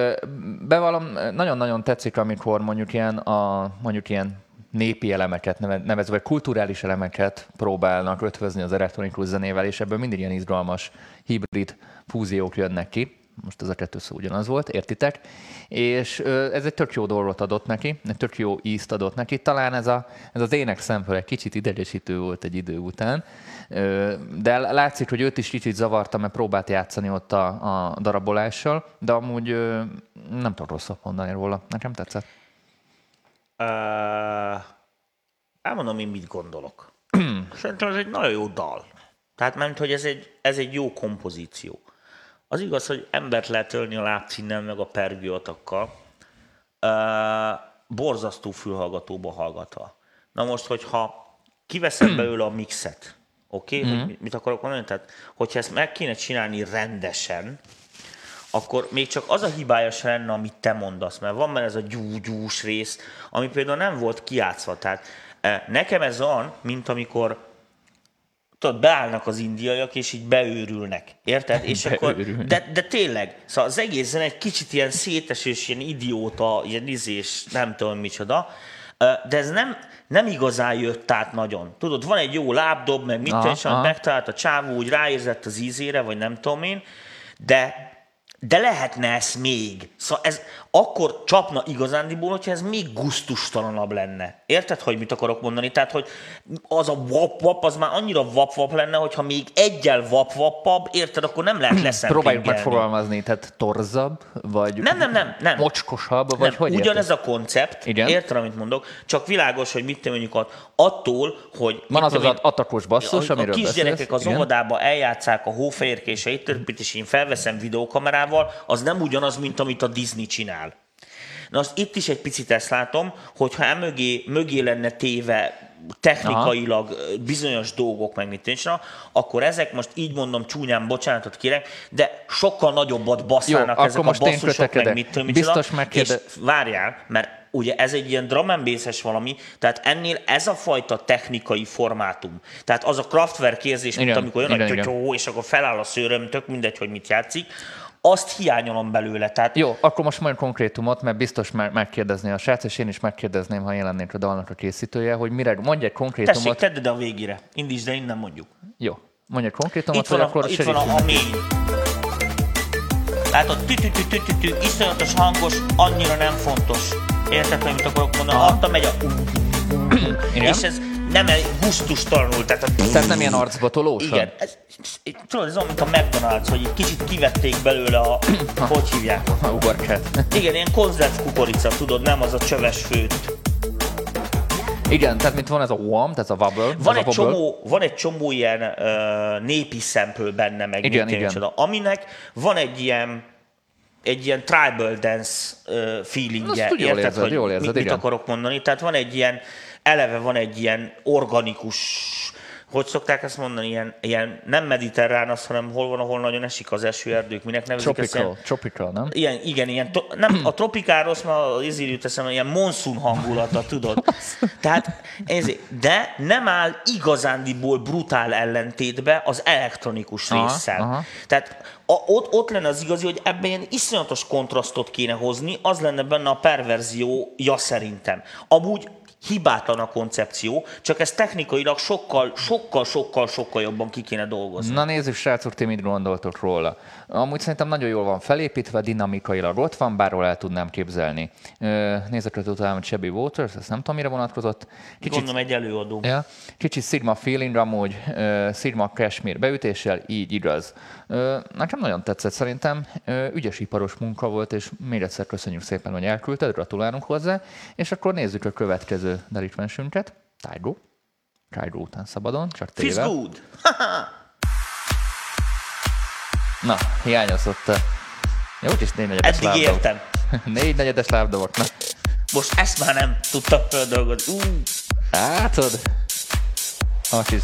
bevallom, nagyon-nagyon tetszik, amikor mondjuk ilyen, a, mondjuk ilyen népi elemeket, neve- nevezve, vagy kulturális elemeket próbálnak ötvözni az elektronikus zenével, és ebből mindig ilyen izgalmas hibrid fúziók jönnek ki. Most ez a kettő szó ugyanaz volt, értitek? És ez egy tök jó dolgot adott neki, egy tök jó ízt adott neki. Talán ez, a, ez az ének szempől egy kicsit idegesítő volt egy idő után, de látszik, hogy őt is kicsit zavarta, mert próbált játszani ott a, a darabolással, de amúgy nem tudok rosszat mondani róla. Nekem tetszett. Uh, elmondom én, mit gondolok. Szerintem ez egy nagyon jó dal. Tehát mert hogy ez egy, ez egy jó kompozíció. Az igaz, hogy embert lehet ölni a lábcínnel, meg a pergőatakkal. Uh, borzasztó fülhallgatóba hallgatva. Na most, hogyha kiveszem belőle a mixet, oké, okay? mm. mit, mit akarok mondani? Tehát, hogyha ezt meg kéne csinálni rendesen, akkor még csak az a hibája se lenne, amit te mondasz, mert van benne ez a gyúgyús rész, ami például nem volt kiátszva. Tehát eh, nekem ez olyan, mint amikor tudod, beállnak az indiaiak, és így beőrülnek. Érted? És akkor, Beőrülnek. de, de tényleg, szóval az egész zene egy kicsit ilyen szétesős, ilyen idióta, ilyen izés, nem tudom micsoda, de ez nem, nem igazán jött át nagyon. Tudod, van egy jó lábdob, meg mit tudom, megtalált a csávó, úgy ráérzett az ízére, vagy nem tudom én, de de lehetne ez még. Szóval ez akkor csapna igazándiból, hogyha ez még gusztustalanabb lenne. Érted, hogy mit akarok mondani? Tehát, hogy az a vap-vap, az már annyira vap-vap lenne, hogyha még egyel vap-vapabb, érted, akkor nem lehet leszempingelni. Próbáljuk megfogalmazni, tehát torzabb, vagy Nem, nem, nem, nem. mocskosabb, vagy nem, hogy ugyanez a koncept, Igen. érted, amit mondok, csak világos, hogy mit te mondjuk at- attól, hogy... Van az az atakos basszus, a, a amiről kisgyerekek beszélsz. az Igen. óvodába eljátszák a hófehérkéseit, és én felveszem videókamerával, az nem ugyanaz, mint amit a Disney csinál. Na azt itt is egy picit ezt látom, hogyha emögé mögé lenne téve technikailag Aha. bizonyos dolgok, meg mit tűncsen, akkor ezek most így mondom csúnyán, bocsánatot kérek, de sokkal nagyobbat basszának Jó, ezek a most én basszusok, meg mit tudom, Biztos megkérde- és várjál, mert ugye ez egy ilyen drum valami, tehát ennél ez a fajta technikai formátum, tehát az a Kraftwerk érzés, mint amikor jön igen, a työtyó, és akkor feláll a szőröm, tök mindegy, hogy mit játszik, azt hiányolom belőle. Tehát Jó, akkor most majd konkrétumot, mert biztos már megkérdezni a srác, és én is megkérdezném, ha én lennék a dalnak a készítője, hogy mire, mondj egy tessék, konkrétumot. tedd ide a végére. Indítsd, de innen mondjuk. Jó, mondj egy konkrétumot, Itt van, a, akkor itt van a, a segítsünk. mély. Tehát a tü-tü-tü-tü-tü, iszonyatos hangos, annyira nem fontos. Érted, hogy mit akarok mondani? Adta megy a... És ez nem egy gusztustalanul, tehát a... Tehát nem ilyen arcbatolósan? Igen, ez, ez, tudod, ez olyan, mint a McDonald's, hogy egy kicsit kivették belőle a... hogy hívják? A uborkát. Igen, ilyen konzerv kukorica, tudod, nem az a csöves főt. Igen, tehát mint van ez a wham, tehát a wobble. Van egy, a wobble. csomó, van egy csomó ilyen uh, népi szempől benne, meg Igen, mit igen. micsoda, aminek van egy ilyen egy ilyen tribal dance feelingje. Azt úgy jól érzed, hogy jól érzed, mit, mit igen. akarok mondani? Tehát van egy ilyen, eleve van egy ilyen organikus, hogy szokták ezt mondani, ilyen, ilyen nem mediterrán az, hanem hol van, ahol nagyon esik az eső erdők, minek nevezik ezt ilyen, Tropical, tropical, nem? Ilyen, igen, ilyen, to, nem, a tropikáros, mert az jut eszembe, ilyen monszun hangulata, tudod? Tehát, ez, de nem áll igazándiból brutál ellentétbe az elektronikus Aha, résszel. aha. Tehát a, ott, ott lenne az igazi, hogy ebben ilyen iszonyatos kontrasztot kéne hozni, az lenne benne a perverziója szerintem. Amúgy hibátlan a koncepció, csak ez technikailag sokkal, sokkal, sokkal, sokkal jobban ki kéne dolgozni. Na nézzük, srácok, ti mit gondoltok róla. Amúgy szerintem nagyon jól van felépítve, dinamikailag ott van, bárhol el tudnám képzelni. Ö, Nézek utána, hogy Chevy Waters, ezt nem tudom, mire vonatkozott. Kicsit Gondolom egy előadó. Ja, kicsit Sigma feeling amúgy, Sigma Cashmere beütéssel, így igaz. Nekem nagyon tetszett szerintem, ügyes iparos munka volt, és még egyszer köszönjük szépen, hogy elküldted, gratulálunk hozzá, és akkor nézzük a következő derítmensünket. Tygo. Tygo után szabadon, csak Feels téve. good. Na, hiányozott. a- Jó, úgyis négy negyedes Eddig lábdobok. értem. négy negyedes lábdobok. Na, Most ezt már nem tudtam földolgozni. Ú, látod? Most is.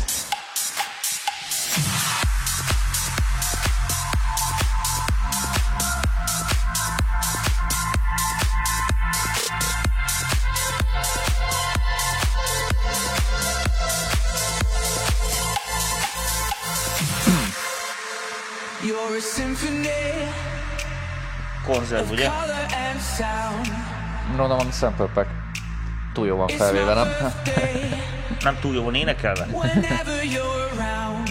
Konzerv, of ugye? color and sound. Mondom, a Sample Pack túl jó van It's felvéve, my nem? birthday Nem túl jó van énekelve? whenever you're around.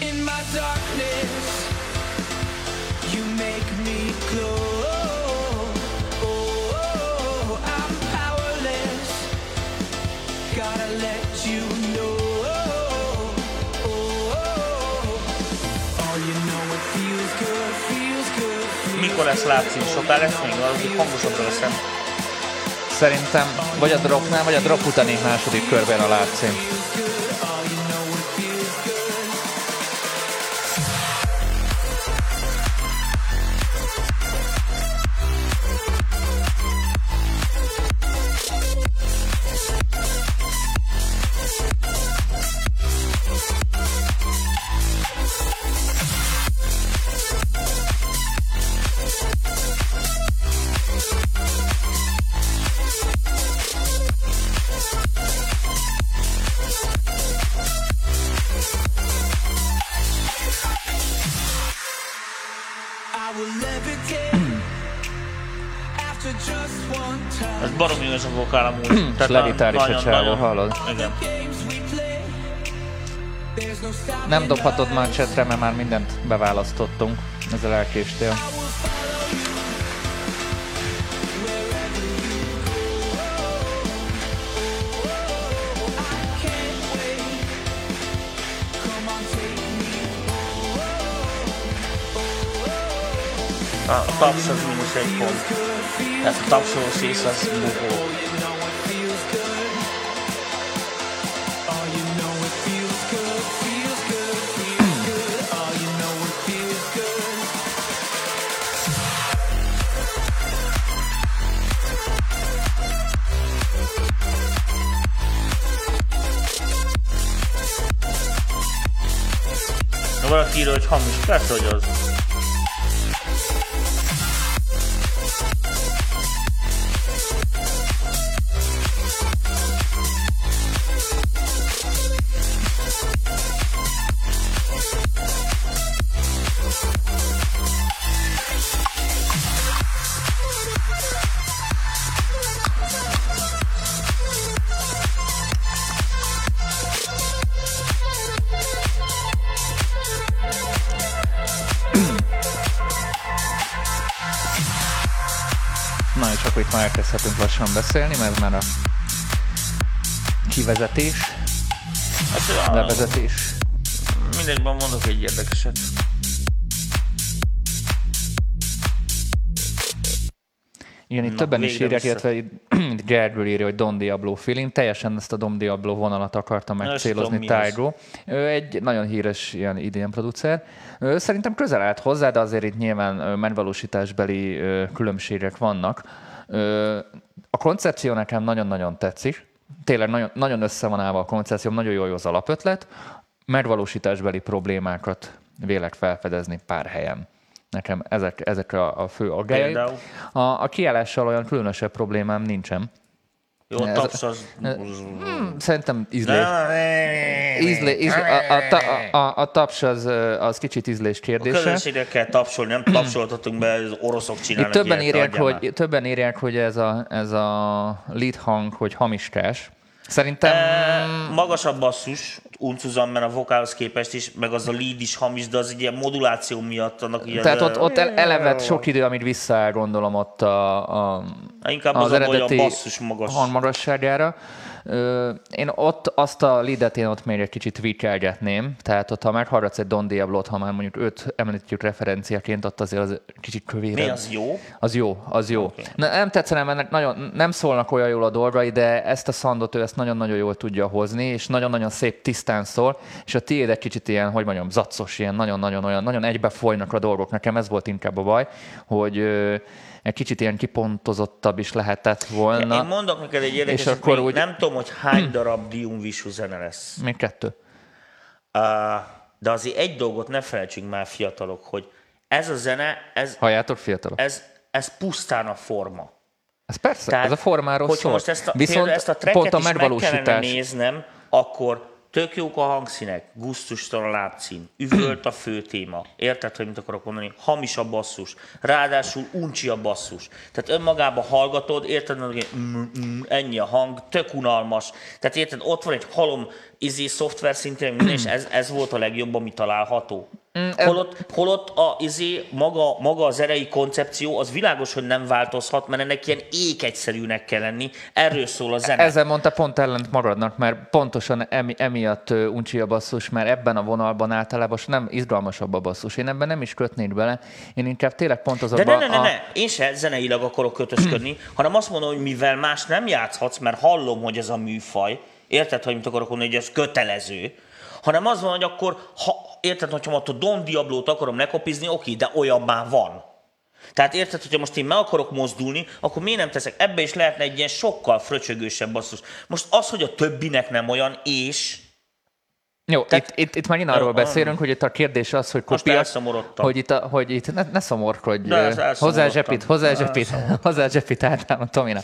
In my darkness, lesz látszik? Soká lesz még? Valahogy hangosabbra leszem. Szerintem vagy a dropnál, vagy a drop utáni második körben a látszín. Vokál amúgy. Tehát levitál is a csávó, hallod? Igen. Nem dobhatod már csetre, mert már mindent beválasztottunk. Ezzel elkéstél. A taps az mínusz egy pont. Tehát a tapsolós rész az bukó. Írja, hogy hamis, persze, hogy az. Elkezdhetünk lassan beszélni, mert már a kivezetés, Hát, a, levezetés. mindegyben mondok egy érdekeset. Igen, itt Na, többen is írják, illetve Gergő írja, hogy Don Diablo feeling. Teljesen ezt a Don Diablo vonalat akarta megcélozni. Tygo. Ő egy nagyon híres ilyen idén producer. Ő Szerintem közel állt hozzá, de azért itt nyilván megvalósításbeli különbségek vannak. A koncepció nekem nagyon-nagyon tetszik. Tényleg nagyon, nagyon össze van állva a koncepció, nagyon jó az alapötlet. Megvalósításbeli problémákat vélek felfedezni pár helyen. Nekem ezek, ezek a, a fő aggályai. A, a kiállással olyan különösebb problémám nincsen. Jó, a taps az... Szerintem ízlés. Ízlé, ízlé, a, a, a, a, a taps az, az kicsit ízlés A kérdése. közönségnek kell tapsolni, nem tapsoltatunk be, az oroszok Itt csinálnak többen ilyet, írják, hogy, többen írják, hogy ez a, ez a lead hang, hogy hamiskás. Szerintem E, magasabb basszus, uncuzan, a vokálhoz képest is, meg az a lead is hamis, de az egy ilyen moduláció miatt annak ilyen... tehát ott, ott el, eleve sok idő, amit visszaáll, gondolom ott a, a, Inkább az az, a baj, a eredeti basszus magas. hangmagasságára. Én ott azt a leadet én ott még egy kicsit vikelgetném, tehát ott ha meghallgatsz egy Don Diablo-t, ha már mondjuk őt említjük referenciaként, ott azért az kicsit kövérebb. Mi az jó? Az jó, az jó. Okay. Na, nem tetszene, mert nagyon, nem szólnak olyan jól a dolgai, de ezt a szandot ő ezt nagyon-nagyon jól tudja hozni, és nagyon-nagyon szép tisztán szól, és a tiéd egy kicsit ilyen, hogy mondjam, zacos, ilyen nagyon-nagyon olyan, nagyon egybe folynak a dolgok. Nekem ez volt inkább a baj, hogy egy kicsit ilyen kipontozottabb is lehetett volna. Én mondok neked egy érdekes, És akkor úgy- nem tudom, hogy hány darab Dium Vishu zene lesz. Még kettő. Uh, de azért egy dolgot ne felejtsünk már fiatalok, hogy ez a zene, ez, Halljátok, fiatalok? ez, ez pusztán a forma. Ez persze, Tehát, ez a formáról szól. most ezt a, Viszont ezt a pont a is meg kellene megvalósítás. néznem, akkor tök jók a hangszínek, gusztustalan a lábcím, üvölt a fő téma. Érted, hogy mit akarok mondani? Hamis a basszus. Ráadásul uncsi a basszus. Tehát önmagában hallgatod, érted, hogy mm, mm, ennyi a hang, tök unalmas. Tehát érted, ott van egy halom izé szoftver szintén, minden, és ez, ez volt a legjobb, ami található. Mm, Holott, holott a, izé, maga, maga az erei koncepció, az világos, hogy nem változhat, mert ennek ilyen ékegyszerűnek kell lenni. Erről szól a zene. Ezzel mondta pont ellent magadnak, mert pontosan emi, emiatt uncsi a basszus, mert ebben a vonalban általában nem izgalmasabb a basszus. Én ebben nem is kötnék bele, én inkább tényleg pont De azokban ne, ne, ne, a... ne, én se zeneilag akarok kötözködni, hanem azt mondom, hogy mivel más nem játszhatsz, mert hallom, hogy ez a műfaj, érted, hogy mit akarok mondani, hogy ez kötelező, hanem az van, hogy akkor, ha, érted, hogyha ott a Don Diablo-t akarom lekopizni, oké, de olyan már van. Tehát érted, hogyha most én meg akarok mozdulni, akkor miért nem teszek? Ebbe is lehetne egy ilyen sokkal fröcsögősebb basszus. Most az, hogy a többinek nem olyan, és Jó, Tehát- itt, itt, itt megint arról Jó, beszélünk, hogy itt a kérdés az, hogy kopia, hogy itt, a, hogy itt ne, ne szomorkodj, hozzá zsepit, hozzá zsepit, hozzá zsepit általában Tomina.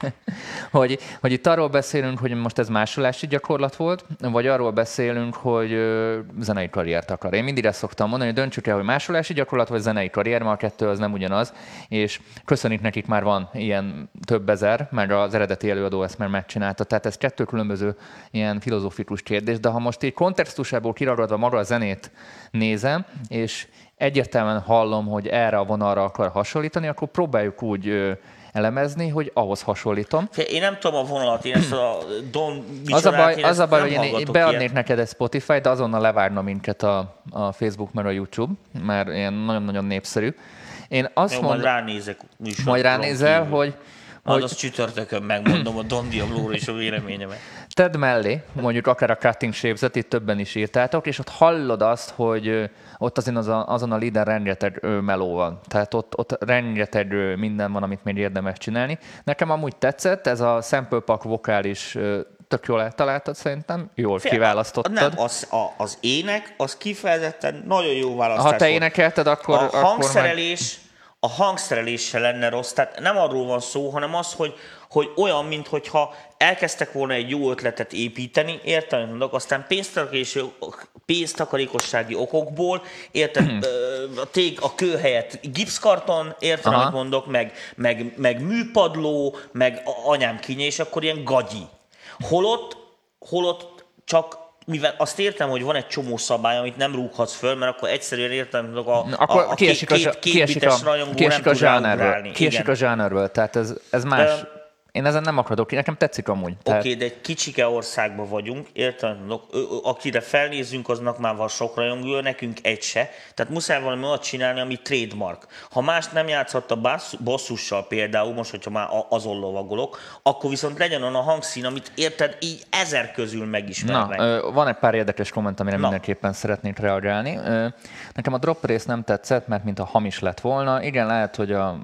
hogy, hogy itt arról beszélünk, hogy most ez másolási gyakorlat volt, vagy arról beszélünk, hogy ö, zenei karriert akar. Én mindig ezt szoktam mondani, hogy döntsük el, hogy másolási gyakorlat, vagy zenei karrier, mert a kettő az nem ugyanaz, és köszönjük nekik már van ilyen több ezer, mert az eredeti előadó ezt már megcsinálta, tehát ez kettő különböző ilyen filozófikus kérdés, de ha most így kontextusából kiragadva maga a zenét nézem, és egyértelműen hallom, hogy erre a vonalra akar hasonlítani, akkor próbáljuk úgy ö, elemezni, hogy ahhoz hasonlítom. én nem tudom a vonalat, én ezt a Don Az a baj, az a baj hogy én, beadnék ilyet. neked egy Spotify, de azonnal levárna minket a, a Facebook, meg a YouTube, mert ilyen nagyon-nagyon népszerű. Én azt Jó, mondom, majd ránézek. majd ránézel, kívül. hogy, Majd hogy az csütörtökön megmondom a Don Diablo-ról is a véleményemet. tedd mellé, mondjuk akár a Cutting Shapes-et, itt többen is írtátok, és ott hallod azt, hogy ott azon, az a, azon a líden rengeteg meló van. Tehát ott, ott rengeteg minden van, amit még érdemes csinálni. Nekem amúgy tetszett, ez a sample pack vokális tök jól eltaláltad szerintem, jól Fél- kiválasztottad. Nem, az, a, az ének, az kifejezetten nagyon jó választás ha te volt. énekelted, akkor... a akkor meg- hangszerelés, a hangszerelés se lenne rossz, tehát nem arról van szó, hanem az, hogy, hogy olyan, mintha elkezdtek volna egy jó ötletet építeni, érted, amit mondok, aztán pénztakarékossági okokból, érted, ö, a tég, a kő helyett gipszkarton, érted, Aha. amit mondok, meg, meg, meg műpadló, meg anyám kínja, és akkor ilyen gagyi. Holott, holott csak mivel azt értem, hogy van egy csomó szabály, amit nem rúghatsz föl, mert akkor egyszerűen értem, hogy a, Na, akkor a, a kiesik két, két, két kiesik a, rajongó kiesik nem a ráugrálni. Kiesik Igen. a zsánerből, tehát ez, ez más. Ö, Én ezen nem akadok, nekem tetszik amúgy. Oké, Tehát, okay, de egy kicsike országban vagyunk, érted? Akire felnézzünk, aznak már van sok rajongó, nekünk egy se. Tehát muszáj valami olyat csinálni, ami trademark. Ha más nem játszhat a basszussal például, most, hogyha már azon lovagolok, akkor viszont legyen olyan a hangszín, amit érted, így ezer közül Na, megismernek. ö, van egy pár érdekes komment, amire Na. mindenképpen szeretnék reagálni. Nekem a drop rész nem tetszett, mert mint a hamis lett volna. Igen, lehet, hogy a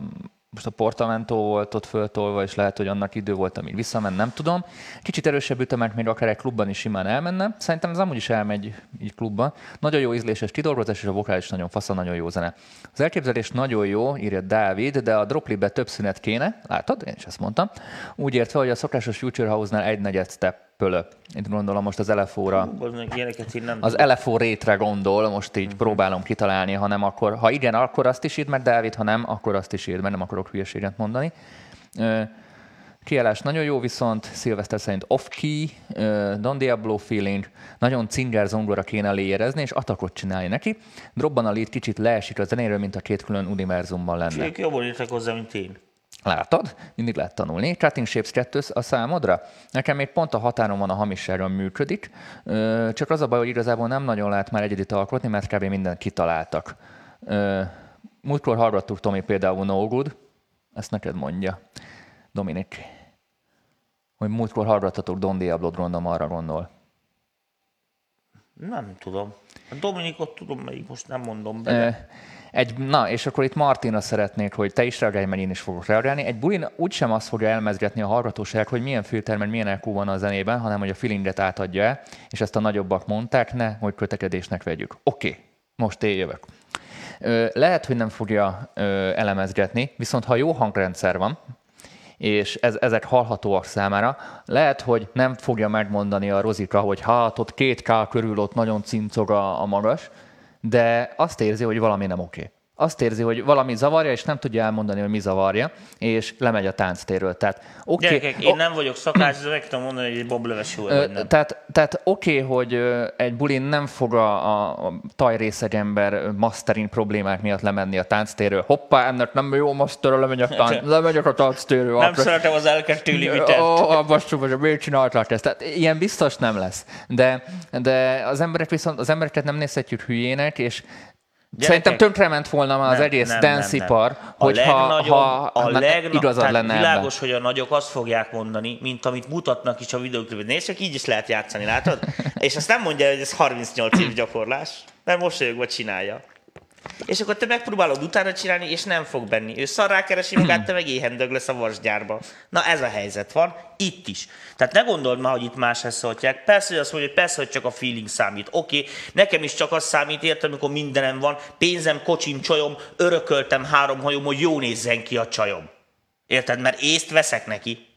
most a Portamento volt ott föltolva, és lehet, hogy annak idő volt, amíg visszament, nem tudom. Kicsit erősebb ütemek még akár egy klubban is simán elmenne. Szerintem ez amúgy is elmegy így klubban. Nagyon jó ízléses kidolgozás, és a vokál is nagyon fasz, nagyon jó zene. Az elképzelés nagyon jó, írja Dávid, de a droplibe több szünet kéne. Látod? Én is ezt mondtam. Úgy értve, hogy a szokásos Future House-nál egy negyed step pölö. Itt gondolom most az nem az. LFO rétre gondol, most így próbálom kitalálni, ha nem, akkor, ha igen, akkor azt is írd meg, Dávid, ha nem, akkor azt is írd, mert nem akarok hülyeséget mondani. Kiállás nagyon jó, viszont Szilveszter szerint off-key, Don Diablo feeling, nagyon cinger zongora kéne léjerezni, és atakot csinálni neki. Dropban a lead kicsit leesik a zenéről, mint a két külön univerzumban lenne. Ők jobban írtak hozzá, mint én. Látod? Mindig lehet tanulni. Cutting Shapes 2 a számodra? Nekem még pont a határon van a hamisságon működik, csak az a baj, hogy igazából nem nagyon lehet már egyedit alkotni, mert kb. mindent kitaláltak. Múltkor hallgattuk Tomi például No Good, ezt neked mondja, Dominik. Hogy múltkor hallgattatok Don Diablo-t, gondolom arra gondol. Nem tudom. A Dominikot tudom, melyik most nem mondom be. Egy, na, és akkor itt Martina szeretnék, hogy te is reagálj, mert én is fogok reagálni. Egy bulin úgysem azt fogja elmezgetni a hallgatóság, hogy milyen filter, meg milyen EQ van a zenében, hanem hogy a feelinget átadja el, és ezt a nagyobbak mondták, ne, hogy kötekedésnek vegyük. Oké, okay, most én jövök. Lehet, hogy nem fogja elemezgetni, viszont ha jó hangrendszer van, és ez, ezek hallhatóak számára. Lehet, hogy nem fogja megmondani a Rozika, hogy hát ott két K körül ott nagyon cincog a, a magas, de azt érzi, hogy valami nem oké. Azt érzi, hogy valami zavarja, és nem tudja elmondani, hogy mi zavarja, és lemegy a tánctérről. Tehát oké, Gyerekek, én nem vagyok szakács, de meg tudom mondani, hogy egy boblöves jó. Tehát, tehát oké, okay, hogy egy bulin nem fog a, a, tajrészegember ö, mastering problémák miatt lemenni a tánctérről. Hoppá, ennek nem jó master, lemegy a tánc, lemegyek a tánctérről. Nem szeretem az elkettő limitet. Ó, a basszus, hogy miért csinálták ezt? Tehát ilyen biztos nem lesz. De, de az emberek viszont, az embereket nem nézhetjük hülyének, és Gyerekek, Szerintem tönkrement volna már az Nem, egész nem, dancipar, nem, nem. hogyha ha, a legnagyobb, igazad lenne ebben. világos, hogy a nagyok azt fogják mondani, mint amit mutatnak is a videóklipben. Nézd, csak így is lehet játszani, látod? És azt nem mondja, hogy ez 38 év gyakorlás, mert mosolyogva csinálja. És akkor te megpróbálod utána csinálni, és nem fog benni. Ő szarrá keresi magát, te meg éhendög lesz a vasgyárba. Na ez a helyzet van, itt is. Tehát ne gondold már, hogy itt más szóltják. Persze, hogy azt mondja, hogy persze, hogy csak a feeling számít. Oké, okay, nekem is csak az számít, értem, amikor mindenem van, pénzem, kocsim, csajom, örököltem három hajom, hogy jó nézzen ki a csajom. Érted? Mert észt veszek neki.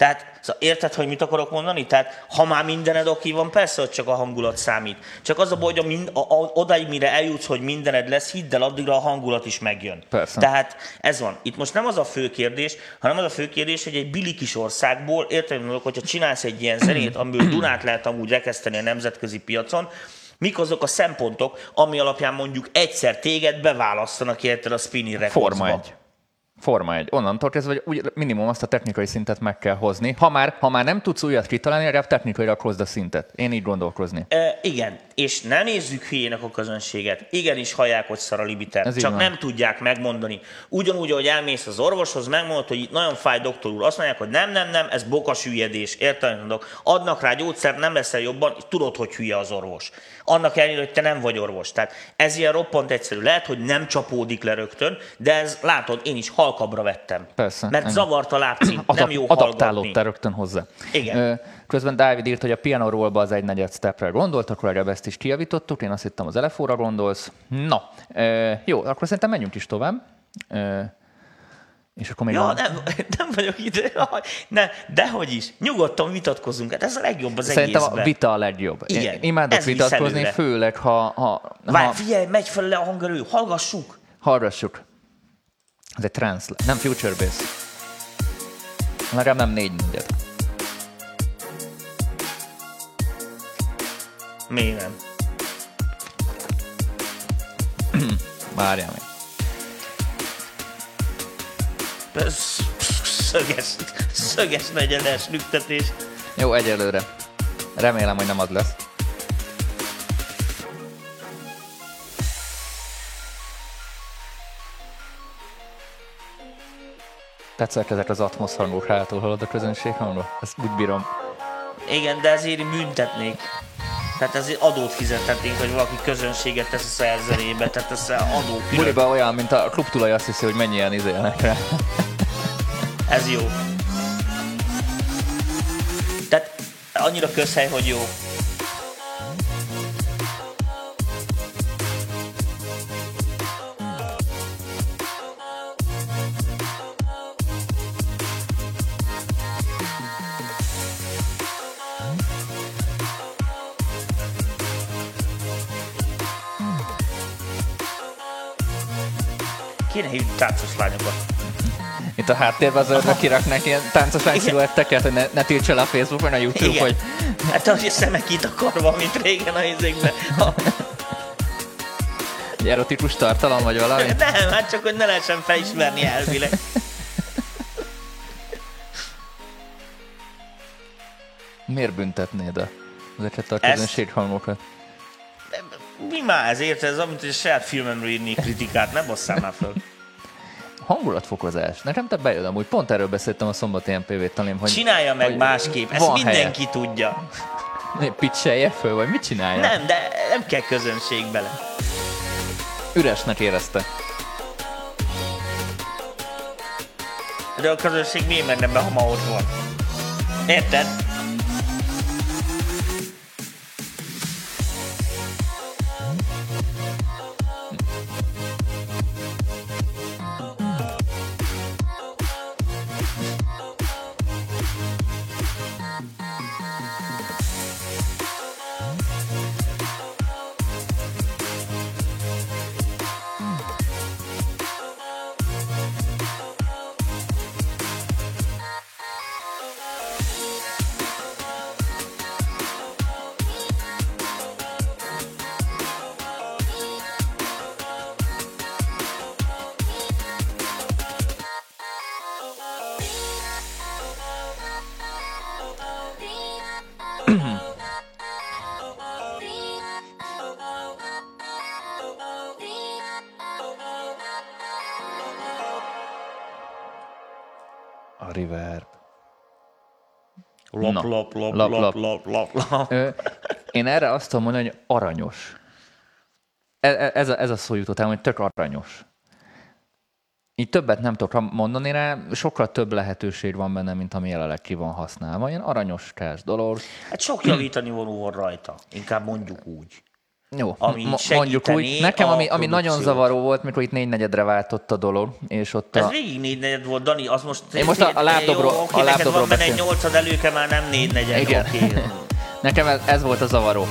Tehát szóval érted, hogy mit akarok mondani? Tehát ha már mindened oké van, persze, hogy csak a hangulat számít. Csak az a baj, hogy a mind, a, a, odáig, mire eljutsz, hogy mindened lesz, hidd el, addigra a hangulat is megjön. Persze. Tehát ez van. Itt most nem az a fő kérdés, hanem az a fő kérdés, hogy egy bili kis országból, érted, hogy mondok, hogyha csinálsz egy ilyen zenét, amiből Dunát lehet amúgy rekeszteni a nemzetközi piacon, mik azok a szempontok, ami alapján mondjuk egyszer téged beválasztanak érted a Spinning Recordsba. Forma egy. Forma egy. Onnantól kezdve, hogy úgy minimum azt a technikai szintet meg kell hozni. Ha már, ha már nem tudsz újat kitalálni, legalább technikailag hozd a szintet. Én így gondolkozni. E, igen, és ne nézzük hülyének a közönséget. Igenis hallják, hogy szar a libiter. Ez Csak nem tudják megmondani. Ugyanúgy, ahogy elmész az orvoshoz, megmondod, hogy itt nagyon fáj doktor úr. Azt mondják, hogy nem, nem, nem, ez bokas hülyedés. Érted? Mondok, adnak rá gyógyszert, nem leszel jobban, és tudod, hogy hülye az orvos. Annak ellenére, hogy te nem vagy orvos. Tehát ez ilyen roppant egyszerű. Lehet, hogy nem csapódik le rögtön, de ez látod, én is halkabbra vettem. Persze, Mert igen. zavart a lábcím, nem jó hallgatni. adaptálódtál rögtön hozzá. Igen. Ö, Közben Dávid írt, hogy a piano rollba az egy negyed stepre gondoltak, legalább ezt is kijavítottuk, én azt hittem az elefóra gondolsz. Na, ö, jó, akkor szerintem menjünk is tovább. Ö, és akkor még Ja, van. nem, nem vagyok ide. Ne, dehogy is. Nyugodtan vitatkozunk. Hát ez a legjobb az Szerintem egészben. a vita a legjobb. Igen, Én imádok vitatkozni, előre. főleg ha, ha, Várj, ha figyelj, megy fel le a hangerő, hallgassuk. hallgassuk. Ez egy trance, nem future bass. Legalább nem négy negyed. Miért nem? Várjál még. Ez szöges, szöges negyedes lüktetés. Jó, egyelőre. Remélem, hogy nem az lesz. Tetszett ezek az atmosz hangok hátul, hallod a közönség hangok? Ezt úgy bírom. Igen, de ezért büntetnék. Tehát ezért adót fizethetnénk, hogy valaki közönséget tesz a szerzelébe, tehát ez adó külön. Buliba olyan, mint a klub tulaj azt hiszi, hogy mennyien izélnek rá. Ez jó. Tehát annyira közhely, hogy jó. Kéne hívni táncos lányokat. Itt a háttérben az örök kiraknak ilyen táncos lány sziluetteket, hogy ne, ne tiltsa le a Facebookon, a YouTube, Igen. hogy... Hát ahogy a szemek kitakarva, mint régen a izékben. A... Egy erotikus tartalom vagy valami? Nem, hát csak hogy ne lehessen felismerni elvileg. Miért büntetnéd a, ezeket a közönséghangokat? Ezt mi már ez érted? Ez amit a saját filmemről írni kritikát, ne basszál már föl. Hangulatfokozás. Nekem te bejön amúgy. Pont erről beszéltem a szombati MPV-t, talán, hogy Csinálja meg hogy másképp, ezt mindenki tudja. helye. Pitchelje föl, vagy mit csinálja? Nem, de nem kell közönség bele. Üresnek érezte. De a közönség miért menne be, ha ma ott van? Érted? Na. lop, Lap, lop, lap. lop, lop, lop. Ö, én erre azt tudom mondani, hogy aranyos. E- e- Ez a, ez a szó jutott el, hogy tök aranyos. Így többet nem tudok mondani rá, sokkal több lehetőség van benne, mint ami jelenleg ki van használva. Ilyen aranyos kás dolog. Hát sok javítani való van rajta. Inkább mondjuk úgy. Jó, Ami mo- mondjuk úgy. Nekem, a ami, ami nagyon zavaró volt, mikor itt négy negyedre váltott a dolog, és ott Ez a... végig négy negyed volt, Dani, az most... Én most a- a Jó, oké, a laptopról van benne egy nyolcad előke, már nem négy negyed, Igen. oké. Nekem ez, ez volt a zavaró,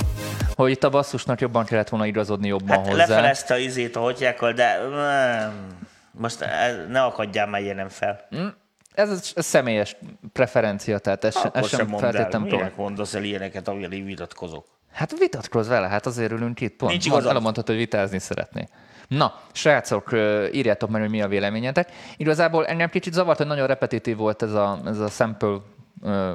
hogy itt a basszusnak jobban kellett volna igazodni jobban Hát hozzá. lefelezte a izét a hotyákkal, de most ez- ne akadjál már ilyenem fel. Ez, ez, ez személyes preferencia, tehát ez, se- Akkor ez sem sem tudom. minek mondasz el ilyeneket, amivel én vitatkozok. Hát vitatkozz vele, hát azért ülünk itt. Pont, Nincs igazad. elmondhatod, hogy vitázni szeretné. Na, srácok, írjátok meg, hogy mi a véleményetek. Igazából engem kicsit zavart, hogy nagyon repetitív volt ez a, ez a sample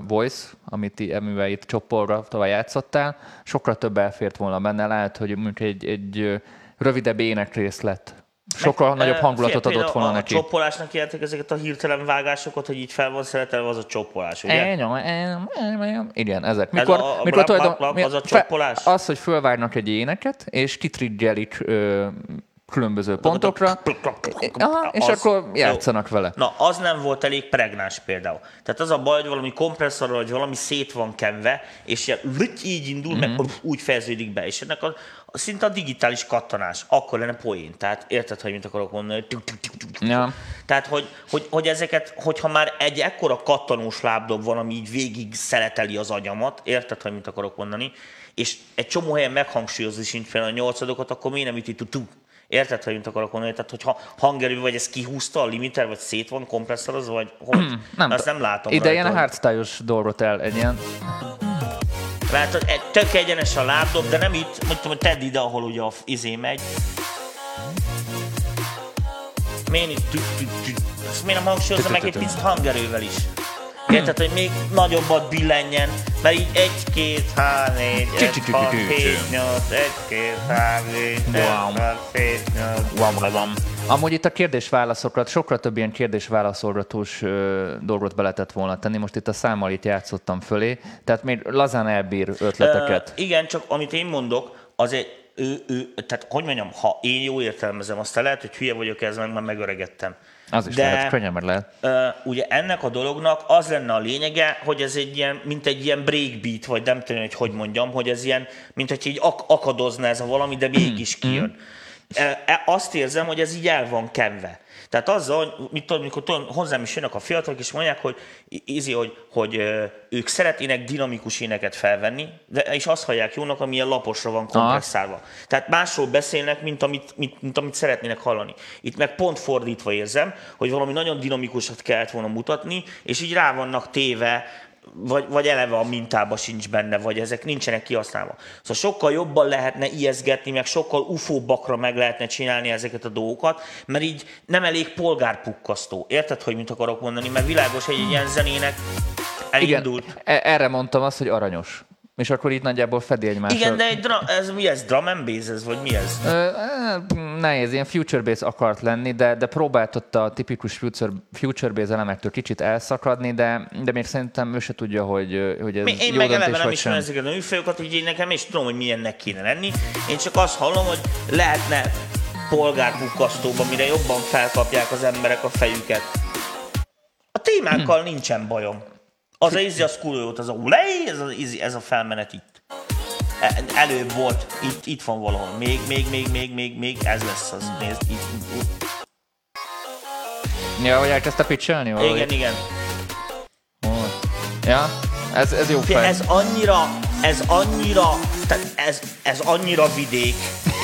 voice, amit amivel itt csoporra tovább játszottál. Sokkal több elfért volna benne, lehet, hogy mondjuk egy, egy rövidebb énekrész lett. Sokkal Meg, nagyobb hangulatot adott volna a, neki. A csoppolásnak jeltek ezeket a hirtelen vágásokat, hogy így fel van szeretelve, az a csoppolás, ugye? Elnyom, elnyom. Igen, ezek. Ez Mikor, a- a mikor blak, tulajdon, blak, az a fe- csoppolás? Az, hogy fölvárnak egy éneket, és kitriggelik ö, különböző pontokra, Aha, és Az- akkor játszanak vele. Na, az nem volt elég pregnáns például. Tehát az a baj, hogy valami kompresszorral, hogy valami szét van kenve, és így indul, meg Mhm. úgy fejeződik be, és ennek a, a szinte a digitális kattanás. Akkor lenne poén. Tehát érted, hogy mit akarok mondani? Ja. Tehát, hogy, hogy, hogy ezeket, hogyha már egy ekkora kattanós lábdob van, ami így végig szeleteli az agyamat, érted, hogy mit akarok mondani, és egy csomó helyen meghangsúlyozni sincs fel a nyolcadokat, akkor miért nem üti tu Érted, hogy mit akarok mondani? Tehát, hogyha hangerő vagy ez kihúzta a limiter, vagy szét van kompresszorozva, vagy hogy? Nem Azt nem látom Ide ilyen rajta. hardstyle-os dolgot el, egy ilyen... Látod, tök egyenes a lábdob, de nem itt, mondtam, hogy tedd ide, ahol ugye a izé megy. Miért itt. Ezt miért nem hangsúlyozza meg egy picit hangerővel is? Érted, hogy még nagyobbat billenjen, mert így egy, két, hár, négy, egy, hat, hét, nyolc, egy, két, hár, négy, öt, Wow. hat, hét, nyolc. Amúgy itt a kérdés-válaszokat, sokkal több ilyen kérdés-válaszolgatós dolgot be lehetett volna tenni. Most itt a számmal itt játszottam fölé, tehát még lazán elbír ötleteket. Ö, igen, csak amit én mondok, az egy, ő, ő, tehát hogy mondjam, ha én jó értelmezem, aztán lehet, hogy hülye vagyok ezzel, mert megöregedtem. Az is De- lehet, könnyen meg lehet. Ö, ugye ennek a dolognak az lenne a lényege, hogy ez egy ilyen, mint egy ilyen breakbeat, vagy nem tudom, hogy hogy mondjam, hogy ez ilyen, mint hogy így ak- akadozna ez a valami, de mégis kijön. E, e, azt érzem, hogy ez így el van kenve. Tehát azzal, mit tudom, amikor tudom, hozzám is jönnek a fiatalok, és mondják, hogy ízi, hogy, hogy ők szeretnének dinamikus éneket felvenni, de, és azt hallják jónak, ami ilyen laposra van kompresszálva. Tehát másról beszélnek, mint amit, mint, mint amit szeretnének hallani. Itt meg pont fordítva érzem, hogy valami nagyon dinamikusat kellett volna mutatni, és így rá vannak téve, vagy, vagy eleve a mintába sincs benne, vagy ezek nincsenek kihasználva. Szóval sokkal jobban lehetne ijeszgetni, meg sokkal ufóbbakra meg lehetne csinálni ezeket a dolgokat, mert így nem elég polgárpukkasztó. Érted, hogy mit akarok mondani? Mert világos, hogy egy ilyen zenének elindult. Igen, erre mondtam azt, hogy aranyos. És akkor itt nagyjából fedi egymással. Igen, de egy dra- ez mi ez? Drum and bass ez, vagy mi ez? Ö, eh, nehéz, ilyen future base akart lenni, de, de próbált ott a tipikus future, future base elemektől kicsit elszakadni, de, de még szerintem ő se tudja, hogy, hogy ez Mi- Én jó meg eleve nem ismerem ezeket a műfajokat, úgyhogy én nekem is tudom, hogy milyennek kéne lenni. Én csak azt hallom, hogy lehetne polgárpukkasztóba, mire jobban felkapják az emberek a fejüket. A témákkal Hm. nincsen bajom. Az a izzi, az kurva jót, az a ulej, ez a, izzi, ez a felmenet itt. E- Előbb volt, itt, itt van valahol. Még, még, még, még, még, még, ez lesz az. Nézd, itt, itt, itt. Ja, hogy elkezdte pitchelni? valahogy? Igen, igen. Ó. Ja, ez, ez jó fej. ez annyira, ez annyira, tehát ez, ez annyira vidék,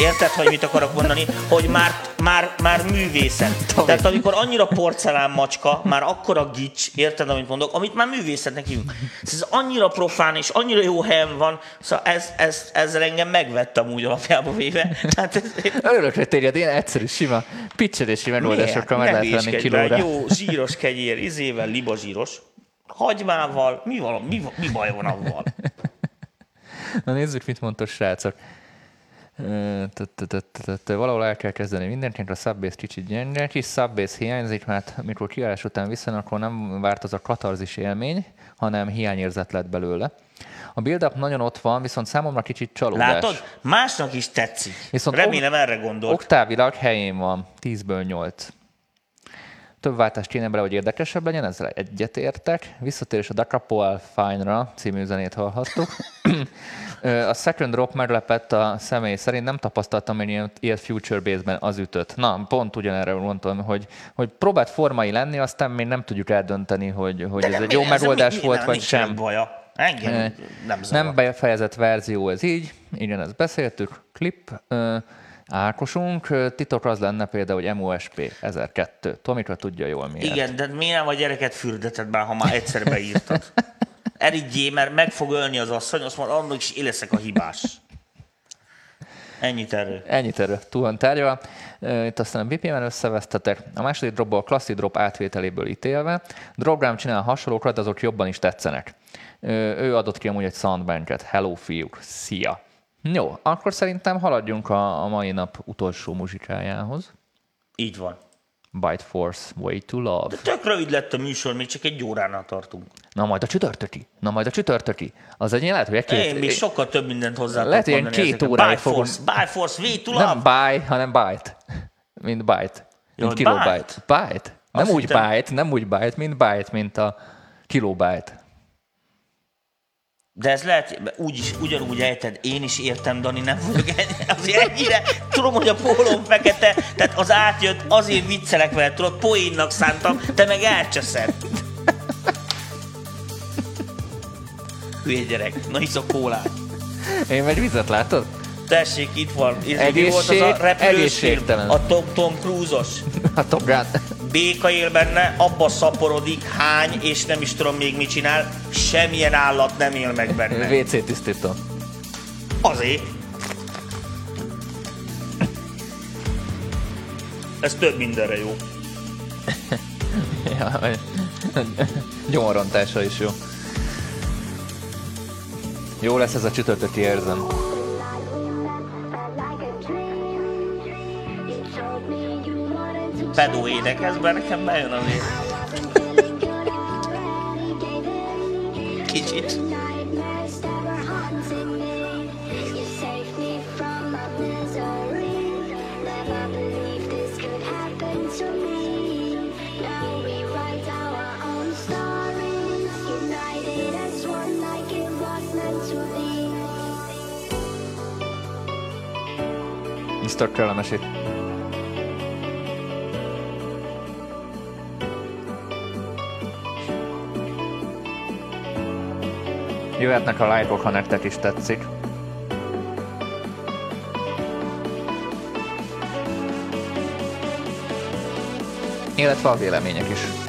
érted, hogy mit akarok mondani, hogy már, már, már művészet. Tomi. Tehát amikor annyira porcelán macska, már akkora gics, érted, amit mondok, amit már művészetnek hívunk. Ez annyira profán és annyira jó helyen van, szóval ez, ez, ezzel engem megvettem úgy alapjába véve. Tehát ez, Örökre térjed, ilyen egyszerű, sima pitchelési megoldásokkal meg lehet venni kilóra. Jó zsíros kegyér, izével, libazsíros, hagymával, mi, van, mi, mi baj van avval? Na nézzük, mit mondta a srácok. Valahol el kell kezdeni mindenkinek, a subbase kicsit gyenge, kis subbase hiányzik, mert amikor kiállás után visszajön, akkor nem várt az a katarzis élmény, hanem hiányérzet lett belőle. A build-up nagyon ott van, viszont számomra kicsit csalódás. Látod? Másnak is tetszik. Viszont Viszont Remélem erre gondolt. Oktávilag helyén van, 10-ből 8. Több váltást kéne bele, hogy érdekesebb legyen, ezzel egyetértek. Visszatérés a Dacapol Fine-ra című zenét hallhattuk. A Second Drop meglepett a személy szerint, nem tapasztaltam még ilyet, Future Base-ben az ütött. Na, pont ugyanerre mondtam, hogy, hogy próbált formai lenni, aztán még nem tudjuk eldönteni, hogy, hogy ez nem- egy jó megoldás mi- volt, nem, vagy sem. Baja. Engem nem zavar. Nem befejezett verzió ez így, igen, ezt beszéltük, klip. Ákosunk, titok az lenne például, hogy MOSP 1002. Tomika tudja jól miért. Igen, de miért nem a gyereket fürdeted már, ha már egyszer beírtad? Erigyé, mert meg fog ölni az asszony, azt mondja, annak is én leszek a hibás. Ennyit erről. Ennyit erről túl van tárgyalva. Ö, Itt aztán a BPM-en összevesztetek. A második dropból a klasszi drop átvételéből ítélve. Dropgram csinál hasonlókat, de azok jobban is tetszenek. Ő adott ki amúgy egy soundbanket. Hello fiúk, szia! Jó, akkor szerintem haladjunk a, a mai nap utolsó muzsikájához. Így van. Byte Force, Way to Love. Tök rövid lett a műsor, még csak egy óránál tartunk. Na majd a csütörtöki. Na majd a csütörtöki. Az egy lehet, hogy egy Én még sokkal több mindent hozzá Lehet, tudok ilyen két óráig By fogunk- Force, by Force, way to Nem love. byte, hanem byte. Mint byte. Jó, Mint hogy kilobyte. Byte. Nem Azt úgy hittem- byte, nem úgy byte, mint byte, mint a kilobyte. De ez lehet, úgy is, ugyanúgy ejted, én is értem, Dani, nem vagyok ennyi, azért ennyire. Tudom, hogy a pólom fekete, tehát az átjött, azért viccelek vele, tudod, poénnak szántam, te meg elcseszed. Hülye gyerek, na hisz a kólát. Én meg vizet látod? Tessék, itt van. Ez mi Egészség- volt az a repülős film? A Tom, Tom Cruise-os. A togán. Béka él benne, abba szaporodik, hány, és nem is tudom még mit csinál. Semmilyen állat nem él meg benne. WC tisztító. Azért. Ez több mindenre jó. Ja, Gyomorrontása is jó. Jó lesz ez a csütörtöki érzem. Pedó énekez, mert nekem bejön azért. Kicsit. Mr. Kellemes Jöhetnek a live-ok, ha nektek is tetszik. Illetve a vélemények is.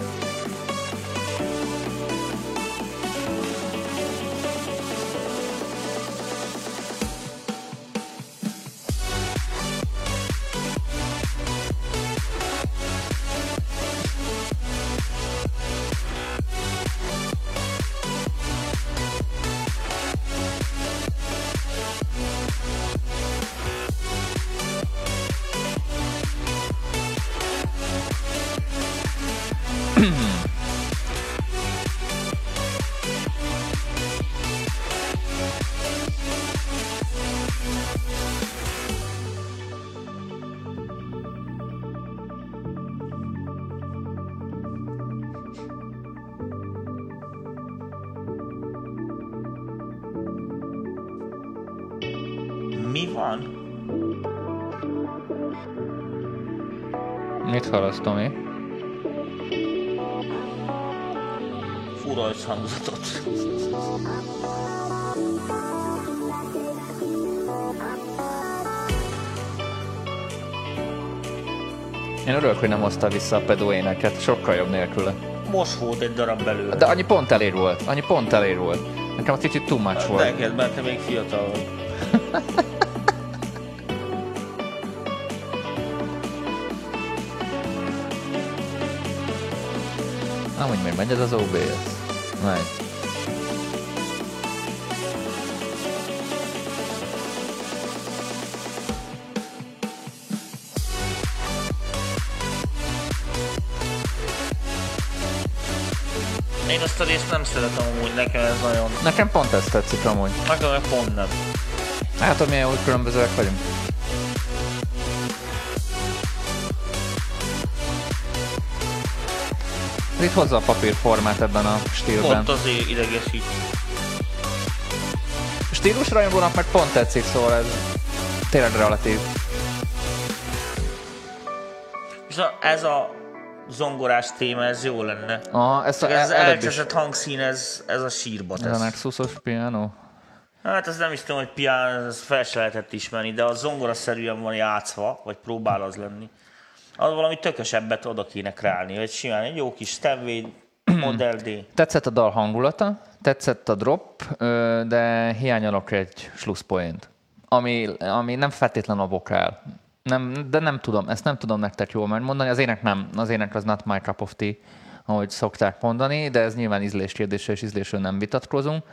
Hozta vissza a pedó éneket, sokkal jobb nélküle. Most volt egy darab belőle. De annyi pont elég volt, annyi pont elég volt. Nekem a kicsit too much volt. Neked, mert te még fiatal vagy. Amúgy még megy ez az OBS? Megy. Azt a részt nem szeretem amúgy, nekem ez nagyon... Nekem pont ez tetszik amúgy. Nekem meg pont nem. Látod, milyen úgy különbözőek vagyunk? Itt hozza a papírformát ebben a stílben. Pont azért idegesít. Stílusrajongónak meg pont tetszik, szóval ez tényleg relatív. És a, ez a zongorás téma, ez jó lenne. Aha, ezt a, ez el, elcseszett hangszín, ez, ez a sírbat. Ez a Ez. Nexusos piano. Hát ez nem is tudom, hogy pián, ez fel se lehetett ismerni, de a zongoraszerűen van játszva, vagy próbál az lenni. Az valami tökösebbet oda kéne kreálni, vagy simán egy jó kis Stevway, Model D. Tetszett a dal hangulata, tetszett a drop, de hiányolok egy slusszpoént, ami, ami nem feltétlenül a vokál. Nem, de nem tudom, ezt nem tudom nektek jól megmondani. Az ének nem, az ének az not my cup of tea, ahogy szokták mondani, de ez nyilván ízlés kérdése, és ízlésről nem vitatkozunk.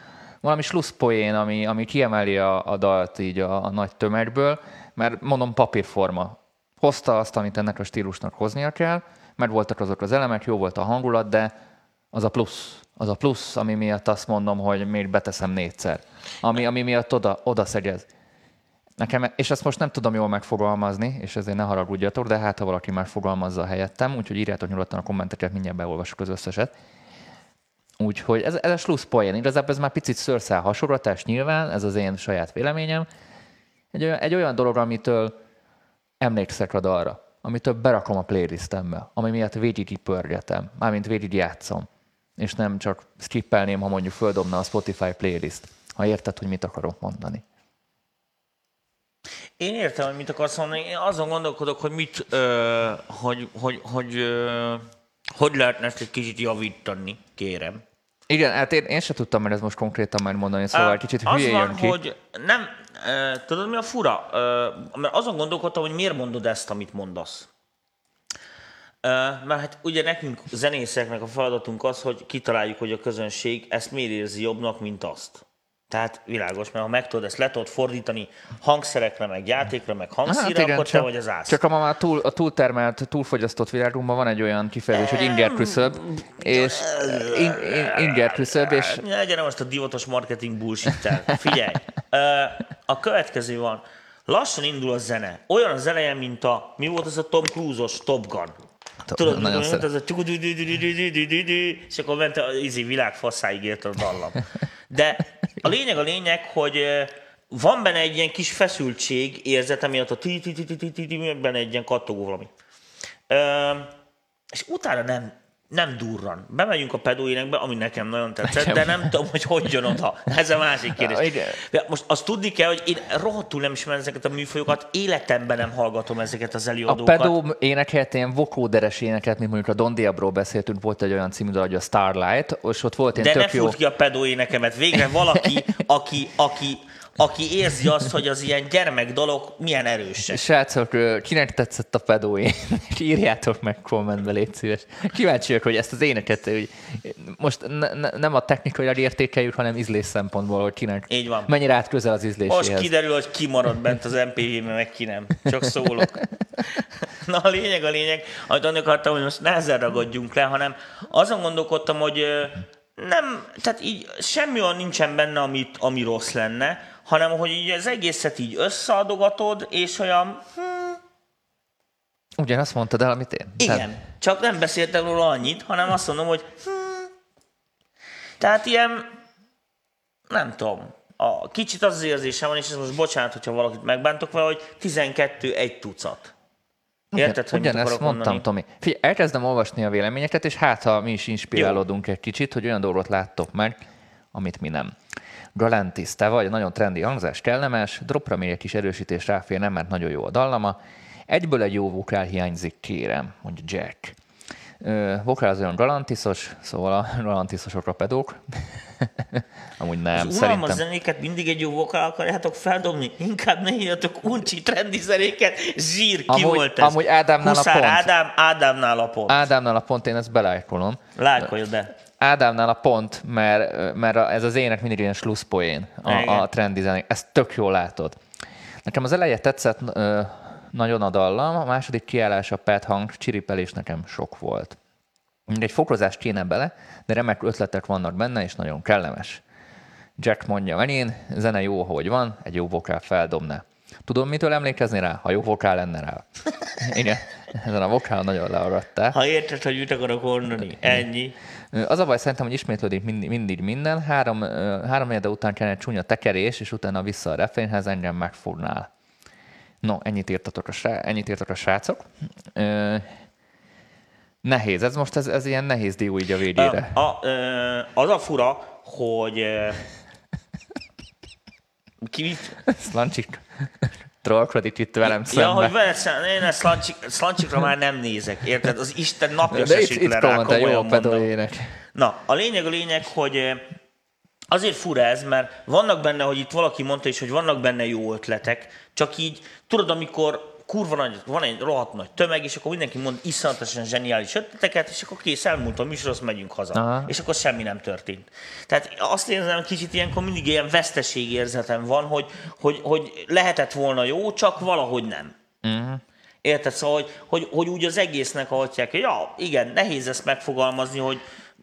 Valami slusszpoén, ami, ami kiemeli a, a dalt így a, a nagy tömegből, mert mondom papírforma. Hozta azt, amit ennek a stílusnak hoznia kell, mert voltak azok az elemek, jó volt a hangulat, de az a plusz, az a plusz, ami miatt azt mondom, hogy még beteszem négyszer. Ami, ami miatt oda, oda szegyez. Nekem, és ezt most nem tudom jól megfogalmazni, és ezért ne haragudjatok, de hát ha valaki már fogalmazza helyettem, úgyhogy írjátok nyugodtan a kommenteket, mindjárt beolvasok az összeset. Úgyhogy ez, ez a slusz poén. Igazából ez már picit szőrszál hasonlatás nyilván, ez az én saját véleményem. Egy olyan, egy olyan dolog, amitől emlékszek a dalra, amitől berakom a playlistembe, ami miatt végig pörgetem, mármint végig játszom, és nem csak skippelném, ha mondjuk földobna a Spotify playlist, ha érted, hogy mit akarok mondani. Én értem, hogy mit akarsz mondani. Én azon gondolkodok, hogy mit, ö, hogy, hogy, hogy, ö, hogy lehetne ezt egy kicsit javítani, kérem. Igen, hát én, én sem tudtam mert ez most konkrétan megmondani, szóval Á, egy kicsit az hülyén jön ki. hogy nem, ö, tudod mi a fura? Ö, mert azon gondolkodtam, hogy miért mondod ezt, amit mondasz. Ö, mert hát ugye nekünk zenészeknek a feladatunk az, hogy kitaláljuk, hogy a közönség ezt miért érzi jobbnak, mint azt. Tehát világos, mert ha meg tudod ezt le tudod fordítani hangszerekre, meg játékra, meg hangszíre, akkor te csak, vagy az ász. csak a ma már túl, a túltermelt, túlfogyasztott világunkban van egy olyan kifejezés, hogy inger küszöb, és in, in, inger küszöb, és Ne legyen most a divatos marketing bullshit Figyelj, a következő van. Lassan indul a zene. Olyan az eleje, mint a, mi volt ez a Tom Cruise-os Top Gun? Tudod, nagyon szeret. ez a és akkor ment a izi világ faszáig ért a dallam. De a lényeg a lényeg, hogy van benne egy ilyen kis feszültség érzete miatt a ti ti ti ti ti ti ti benne egy ilyen kattogó valami. És utána nem, nem durran. Bemegyünk a pedóénekbe, ami nekem nagyon tetszett, de nem tudom, hogy hogy jön oda. Ez a másik Ja, kérdés. De most azt tudni kell, hogy én rohadtul nem ismerem ezeket a műfajokat, életemben nem hallgatom ezeket az a előadókat. pedó énekelt ilyen vokóderes éneket, mint mondjuk a Don Diablo beszéltünk, volt egy olyan című hogy a Starlight, és ott volt De ilyen ne tök jó... fut ki a pedóénekemet. Végre valaki, aki, aki, aki érzi azt, hogy az ilyen gyermek dolog milyen erősek. Srácok, kinek tetszett a pedóén? Írjátok meg kommentbe, légy szíves. Kíváncsi vagyok, hogy ezt az éneket, hogy most ne, ne, nem a technikailag értékeljük, hanem ízlés szempontból, hogy kinek Így van. mennyire át közel az Most ízléséhez. kiderül, hogy ki marad bent az MPV-ben, meg ki nem. Csak szólok. Na a lényeg, a lényeg, amit annak akartam, hogy most nehezen ragadjunk le, hanem azon gondolkodtam, hogy nem, tehát így semmi olyan nincsen benne, amit, ami rossz lenne, hanem hogy így az egészet így összeadogatod, és olyan, Ugyanazt mondtad el, amit én. igen, Tehát, csak nem beszéltem róla annyit, hanem azt mondom, hogy hmm. tehát ilyen, nem tudom, a, kicsit az az érzésem van, és ez most bocsánat, hogyha valakit megbántok vele, hogy 12 egy tucat. Érted, hogy mit Ugyanezt mondtam, mondani? Tomi. Figyelj, elkezdem olvasni a véleményeket, és hát, ha mi is inspirálódunk egy kicsit, hogy olyan dolgot láttok meg, amit mi nem. Galantis, te vagy, nagyon trendi hangzás, kellemes, dropra még egy kis erősítés ráfér, nem, mert nagyon jó a dallama. Egyből egy jó vokál hiányzik, kérem, mondja Jack. Ö, vokál az olyan galantiszos, szóval a galantiszosok a pedók. Amúgy nem, Az szerintem. zenéket mindig egy jó vokál akarjátok feldobni, inkább ne írjatok uncsi trendi zenéket, zsír, ki Amúgy- volt ez? amúgy Ádámnál a Huszár pont. Ádám, Ádámnál a pont. Ádámnál a pont, én ezt belájkolom. Lájkolj be. Ádámnál a pont, mert, mert ez az ének mindig ilyen slusszpoén, a, Igen. a trendi zenék. Ezt tök jól látod. Nekem az eleje tetszett ö, nagyon a dallam, a második kiállás a pet hang, csiripelés nekem sok volt. Egy fokozás kéne bele, de remek ötletek vannak benne, és nagyon kellemes. Jack mondja, menén, zene jó, ahogy van, egy jó vokál feldobná. Tudom, mitől emlékezni rá? Ha jó vokál lenne rá. Igen, ezen a vokál nagyon learadtál. Ha érted, hogy mit akarok mondani, ennyi. Az a baj szerintem, hogy ismétlődik mindig, mindig minden. Három, három negyede után kellene egy csúnya tekerés, és utána vissza a refrénhez engem megfognál. No, ennyit írtatok a, srá- ennyit írtak a srácok. Nehéz, ez most ez, ez ilyen nehéz dió így a végére. A, a, az a fura, hogy ki? Szlancsik trollkodik itt velem Ja, hogy szemben. veled szemben, én a szlancsik, szlancsikra már nem nézek, érted? Az Isten napja De se itt, itt rá, jó komolyan mondom. pedóének. Na, a lényeg a lényeg, hogy azért fura ez, mert vannak benne, hogy itt valaki mondta is, hogy vannak benne jó ötletek, csak így, tudod, amikor kurva nagy, van egy rohadt nagy tömeg, és akkor mindenki mond iszonyatosan zseniális ötleteket, és akkor kész, elmúlt a műsor, azt megyünk haza. Aha. És akkor semmi nem történt. Tehát azt érzem, kicsit ilyenkor mindig ilyen veszteségérzetem van, hogy, hogy, hogy lehetett volna jó, csak valahogy nem. Érted? Szóval, hogy, hogy, hogy úgy az egésznek ahatják, hogy ja, igen, nehéz ezt megfogalmazni, hogy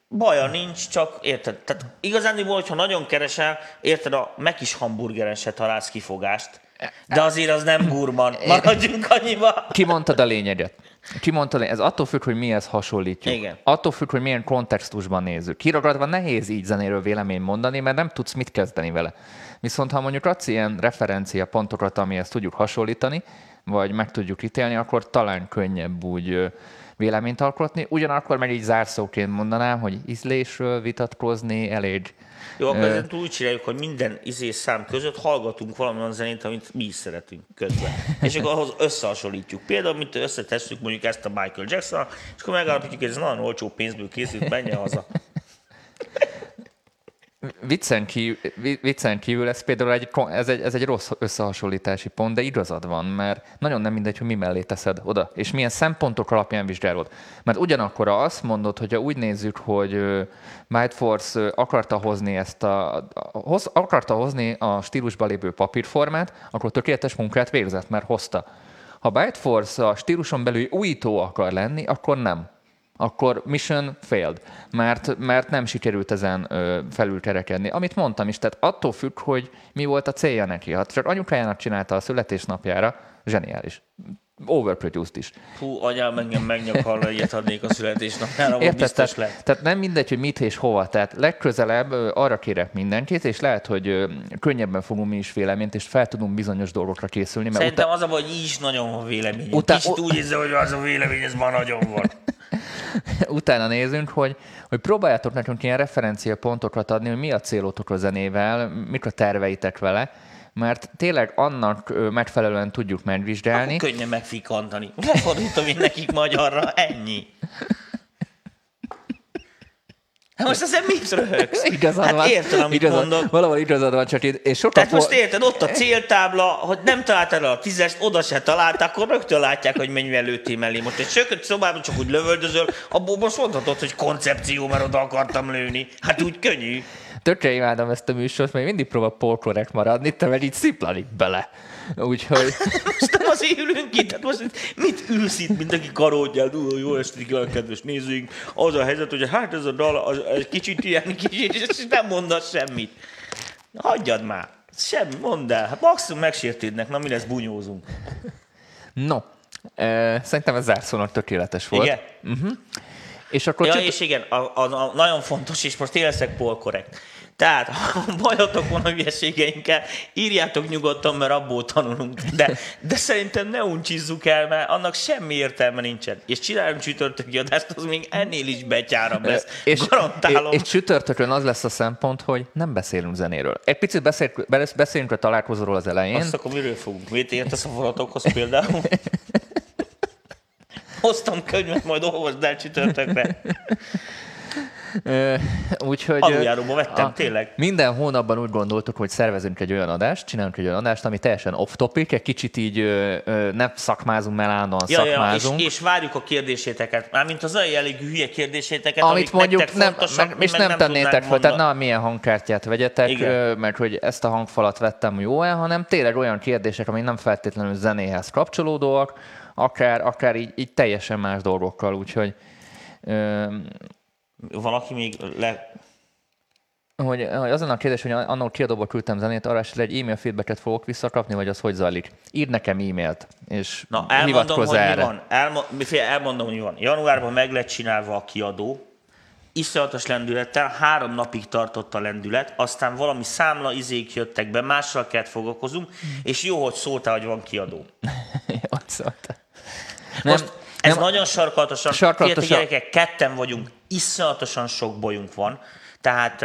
baja nincs, csak érted? Tehát igazándiból, hogyha nagyon keresel, érted, a Mekis hamburgeren se találsz kifogást. De azért az nem gurman. Maradjunk annyiba. Kimondtad a lényeget. Kimondtad, ez attól függ, hogy mihez hasonlítjuk. Igen. Attól függ, hogy milyen kontextusban nézzük. Kiragadva nehéz így zenéről vélemény mondani, mert nem tudsz mit kezdeni vele. Viszont ha mondjuk adsz ilyen referencia pontokat, amihez tudjuk hasonlítani, vagy meg tudjuk ítélni, akkor talán könnyebb úgy véleményt alkotni. Ugyanakkor meg így zárszóként mondanám, hogy ízlésről vitatkozni elég Jó, akkor túl úgy csináljuk, hogy minden izé szám között hallgatunk valamilyen zenét, amit mi is szeretünk közben. És akkor ahhoz összehasonlítjuk. Például, mint összetesszük mondjuk ezt a Michael jackson és akkor megállapítjuk, hogy ez nagyon olcsó pénzből készült, menjen haza. Viccen kívül, vi- viccen kívül ez például egy, ez egy, ez egy rossz összehasonlítási pont, de igazad van, mert nagyon nem mindegy, hogy mi mellé teszed oda, és milyen szempontok alapján vizsgálod. Mert ugyanakkor azt mondod, hogyha úgy nézzük, hogy Might Force akarta hozni ezt a hoz, akarta hozni a stílusba lévő papírformát, akkor tökéletes munkát végzett, mert hozta. Ha Byte Force a stíluson belül újító akar lenni, akkor nem akkor mission failed, mert, mert nem sikerült ezen ö, felülkerekedni. Amit mondtam is, tehát attól függ, hogy mi volt a célja neki. Ha csak anyukájának csinálta a születésnapjára, zseniális. Overproduced is. Hú, anyám engem megnyakal, hogy ilyet adnék a születésnapjára, Érted? biztos Tehát, lett. tehát nem mindegy, hogy mit és hova. Tehát legközelebb arra kérek mindenkit, és lehet, hogy könnyebben fogunk mi is véleményt, és fel tudunk bizonyos dolgokra készülni, mert Szerintem az a hogy így is nagyon van vélemény. Utá- Kicsit úgy érzem, hogy az a vélemény, ez ma nagyon van. Utána nézünk, hogy, hogy próbáljátok nekünk ilyen referenciapontokat adni, hogy mi a célotok a zenével, mik a terveitek vele, mert tényleg annak megfelelően tudjuk megvizsgálni. Akkor könnyen megfikantani. Lefordítom én nekik magyarra, ennyi. Hát most ezen mit röhögsz? Igazad hát van. érted, amit igazad, mondok. Valahol igazad van, csak itt, és sokat Tehát most érted, ott a céltábla, hogy nem találtál el a tízest, oda se találtál, akkor rögtön látják, hogy mennyivel lőttél mellé. Most egy sökött szobában csak úgy lövöldözöl, abból most mondhatod, hogy koncepció, mert oda akartam lőni. Hát úgy könnyű. Tökre imádom ezt a műsort, mert mindig próbál polkorrekt maradni, te meg így sziplanik bele. Úgyhogy Most nem azért ülünk itt, tehát most mit ülsz itt, mint aki karódjál, Ú, jó estét kívánok, kedves nézőink. Az a helyzet, hogy hát ez a dal az, egy kicsit ilyen, kicsit, és nem mondasz semmit. Hagyjad már. Semmi, mondd el. Hát maximum megsértődnek, na mi lesz, bunyózunk. no, e, szerintem ez zárszónak tökéletes volt. Igen? És akkor Ja, csüt- és igen, a, a, a, nagyon fontos, és most én leszek polkorrekt. Tehát, ha bajotok van a hülyeségeinkkel, írjátok nyugodtan, mert abból tanulunk. De, de szerintem ne uncsizzuk el, mert annak semmi értelme nincsen. És csináljunk csütörtöki adást, az még ennél is betyárabb lesz. és, Garantálom. és, és csütörtökön az lesz a szempont, hogy nem beszélünk zenéről. Egy picit beszél, beszélünk a találkozóról az elején. Azt akkor miről fogunk? Mit értesz a volatokhoz például? Hoztam könyvet, majd olvasd el csütörtökre. Úgyhogy... Aluljáróba vettem, a- tényleg. Minden hónapban úgy gondoltuk, hogy szervezünk egy olyan adást, csinálunk egy olyan adást, ami teljesen off-topic, egy kicsit így ö, ö, nem szakmázunk, mert állandóan Ja, ja, és, szakmázunk. és várjuk a kérdéséteket. Mármint az olyan jellegű hülye kérdéséteket, amit amik mondjuk nem, fontosak, meg, és meg nem, tennétek tudnánk fel, tehát na, milyen hangkártyát vegyetek, Igen. mert hogy ezt a hangfalat vettem jó-e, hanem tényleg olyan kérdések, amik nem feltétlenül zenéhez kapcsolódóak, akár, akár így, így teljesen más dolgokkal, úgyhogy Valaki még le... hogy, hogy azon a kérdés, hogy annól kiadóba küldtem zenét, arra esetleg egy e-mail feedbacket fogok visszakapni, vagy az hogy zajlik? Írd nekem e-mailt, és Na, elmondom, hogy mi erre. van. Elmo- elmondom, hogy mi van. Januárban meg lett csinálva a kiadó, iszonyatos lendülettel, három napig tartott a lendület, aztán valami számla izék jöttek be, mással kellett foglalkozunk, és jó, hogy szóltál, hogy van kiadó. Azt szólt. Most ez nem- nagyon sarkalatosan, Sarkalatosan. Gyerekek, ketten vagyunk, iszonyatosan sok bajunk van, tehát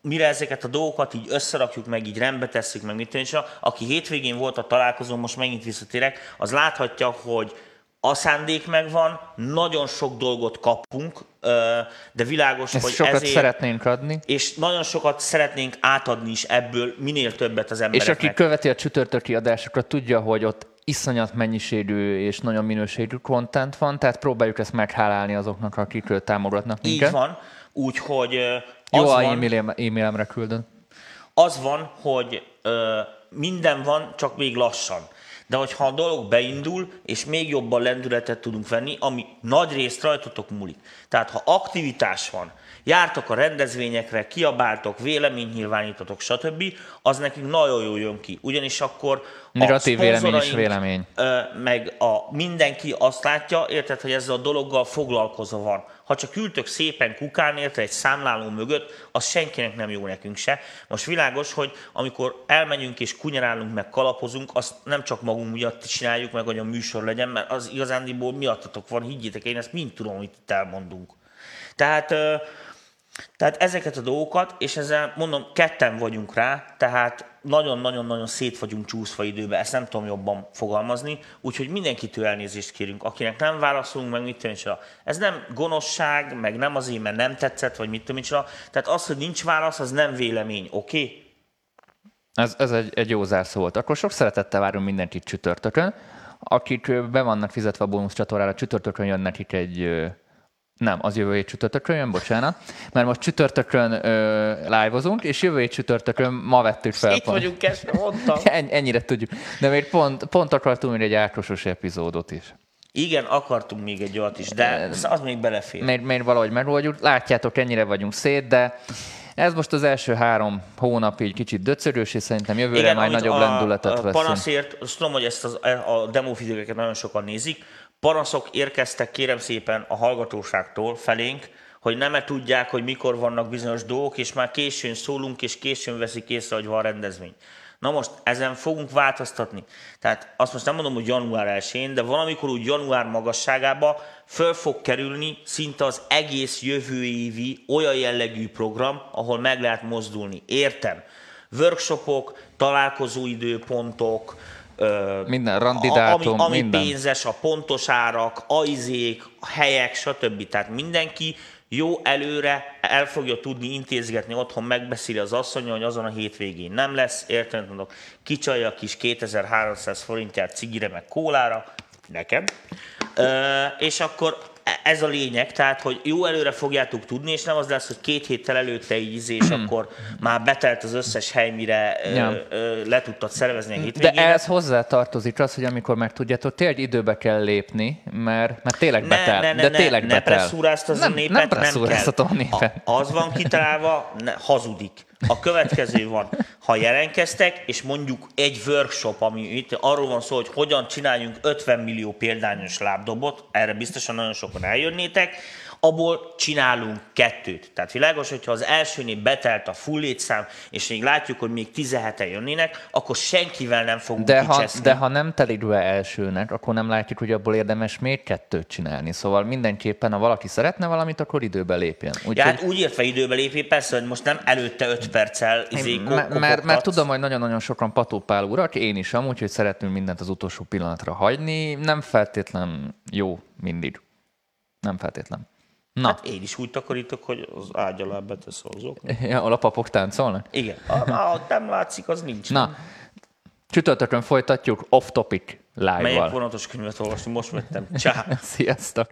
mire ezeket a dolgokat így összerakjuk, meg így rendbe tesszük, meg mit és a- aki hétvégén volt a találkozón, most megint visszatérek, az láthatja, hogy a szándék megvan, nagyon sok dolgot kapunk, de világos, Ezt hogy sokat ezért, szeretnénk adni. és nagyon sokat szeretnénk átadni is ebből, minél többet az És embereknek. aki követi a csütörtöki adásokat, tudja, hogy ott iszonyat mennyiségű és nagyon minőségű content van, tehát próbáljuk ezt meghálálni azoknak, akik támogatnak Így minket. van, úgyhogy Jó, az a van, e-mailem, e-mailemre küldöd. az van, hogy ö, minden van, csak még lassan. De hogyha a dolog beindul, és még jobban lendületet tudunk venni, ami nagy részt rajtatok múlik. Tehát ha aktivitás van, jártok a rendezvényekre, kiabáltok, véleménynyilvánítotok, stb., az nekünk nagyon jól jön ki. Ugyanis akkor Negatív vélemény is vélemény. meg a mindenki azt látja, érted, hogy ezzel a dologgal foglalkozva van. Ha csak ültök szépen kukán, érted, egy számláló mögött, az senkinek nem jó nekünk se. Most világos, hogy amikor elmegyünk és kunyarálunk, meg kalapozunk, azt nem csak magunk miatt csináljuk, meg hogy a műsor legyen, mert az igazándiból miattatok van, higgyétek, én ezt mind tudom, amit itt elmondunk. Tehát tehát ezeket a dolgokat, és ezzel mondom, ketten vagyunk rá, tehát nagyon-nagyon-nagyon szét vagyunk csúszva időbe, ezt nem tudom jobban fogalmazni, úgyhogy mindenkitől elnézést kérünk, akinek nem válaszolunk, meg mit tudom. Ez nem gonoszság, meg nem azért, mert nem tetszett, vagy mit tudom csinál. Tehát az, hogy nincs válasz, az nem vélemény, oké? Okay? Ez, ez egy, egy jó zárszó volt. Akkor sok szeretettel várunk mindenkit csütörtökön. Akik be vannak fizetve a bónusz csatornára, csütörtökön jön nekik egy... Nem, az jövő hét csütörtökön jön, bocsánat. Mert most csütörtökön ö, live-ozunk, és jövő hét csütörtökön ma vettük fel. Itt vagyunk, ezt mondtam. En, ennyire tudjuk. De még pont, pont akartunk még egy Ákosos epizódot is. Igen, akartunk még egy olyat is, de az még belefér. Még, még valahogy megoldjuk. Látjátok, ennyire vagyunk szét, de ez most az első három hónap így kicsit döcörős, és szerintem jövőre Igen, már amit nagyobb a, lendületet a veszünk. panaszért, azt tudom, hogy ezt az, a demo videóket nagyon sokan nézik, panaszok érkeztek kérem szépen a hallgatóságtól felénk, hogy nem tudják, hogy mikor vannak bizonyos dolgok, és már későn szólunk, és későn veszik észre, hogy van rendezvény. Na most ezen fogunk változtatni. Tehát azt most nem mondom, hogy január 1 de valamikor úgy január magasságába föl fog kerülni szinte az egész jövő évi olyan jellegű program, ahol meg lehet mozdulni. Értem. Workshopok, találkozóidőpontok, ö, Minden, randi a- dátum, ami, ami minden. pénzes, a pontos árak, a izék, a helyek, stb. Tehát mindenki jó előre el fogja tudni intézgetni otthon, megbeszéli az asszonya, hogy azon a hétvégén nem lesz, érted, mondok, kicsalja a kis 2300 forintját cigire meg kólára, nekem, Ö, és akkor ez a lényeg, tehát, hogy jó előre fogjátok tudni, és nem az lesz, hogy két héttel előtte így izé, és akkor már betelt az összes hely, mire ö, Ja. ö, le tudtad szervezni a De hétvégén. ehhez hozzá tartozik az, hogy amikor meg tudjátok, tényleg időbe kell lépni, mert, mert tényleg Ne, betel. ne, ne, de ne, tényleg ne betel. presszúráztasd a nem, népet, nem nem kell. a népet. A, az van kitalálva, ne, hazudik. A következő van, ha jelentkeztek, és mondjuk egy workshop, ami itt arról van szó, hogy hogyan csináljunk 50 millió példányos lábdobot, erre biztosan nagyon sokan eljönnétek, abból csinálunk kettőt. Tehát világos, hogyha az elsőnél betelt a full létszám, és még látjuk, hogy még 17-en jönnének, akkor senkivel nem fogunk De ha, de ha nem telik be elsőnek, akkor nem látjuk, hogy abból érdemes még kettőt csinálni. Szóval mindenképpen, ha valaki szeretne valamit, akkor időbe lépjen. Úgyhogy Ja, hát úgy értve időbe lépé, persze, hogy most nem előtte 5 perccel izé, mert, mert, tudom, hogy nagyon-nagyon sokan patópál urak, én is amúgy, hogy szeretünk mindent az utolsó pillanatra hagyni, nem feltétlen jó mindig. Nem feltétlen. Na, Hát én is úgy takarítok, hogy az ágy alá betesz az ja, a papok táncolnak? Igen. Ha, ha nem látszik, az nincs. Na, csütörtökön folytatjuk off-topic live-val. vonatos könyvet olvasni? Most vettem. Csá. Sziasztok!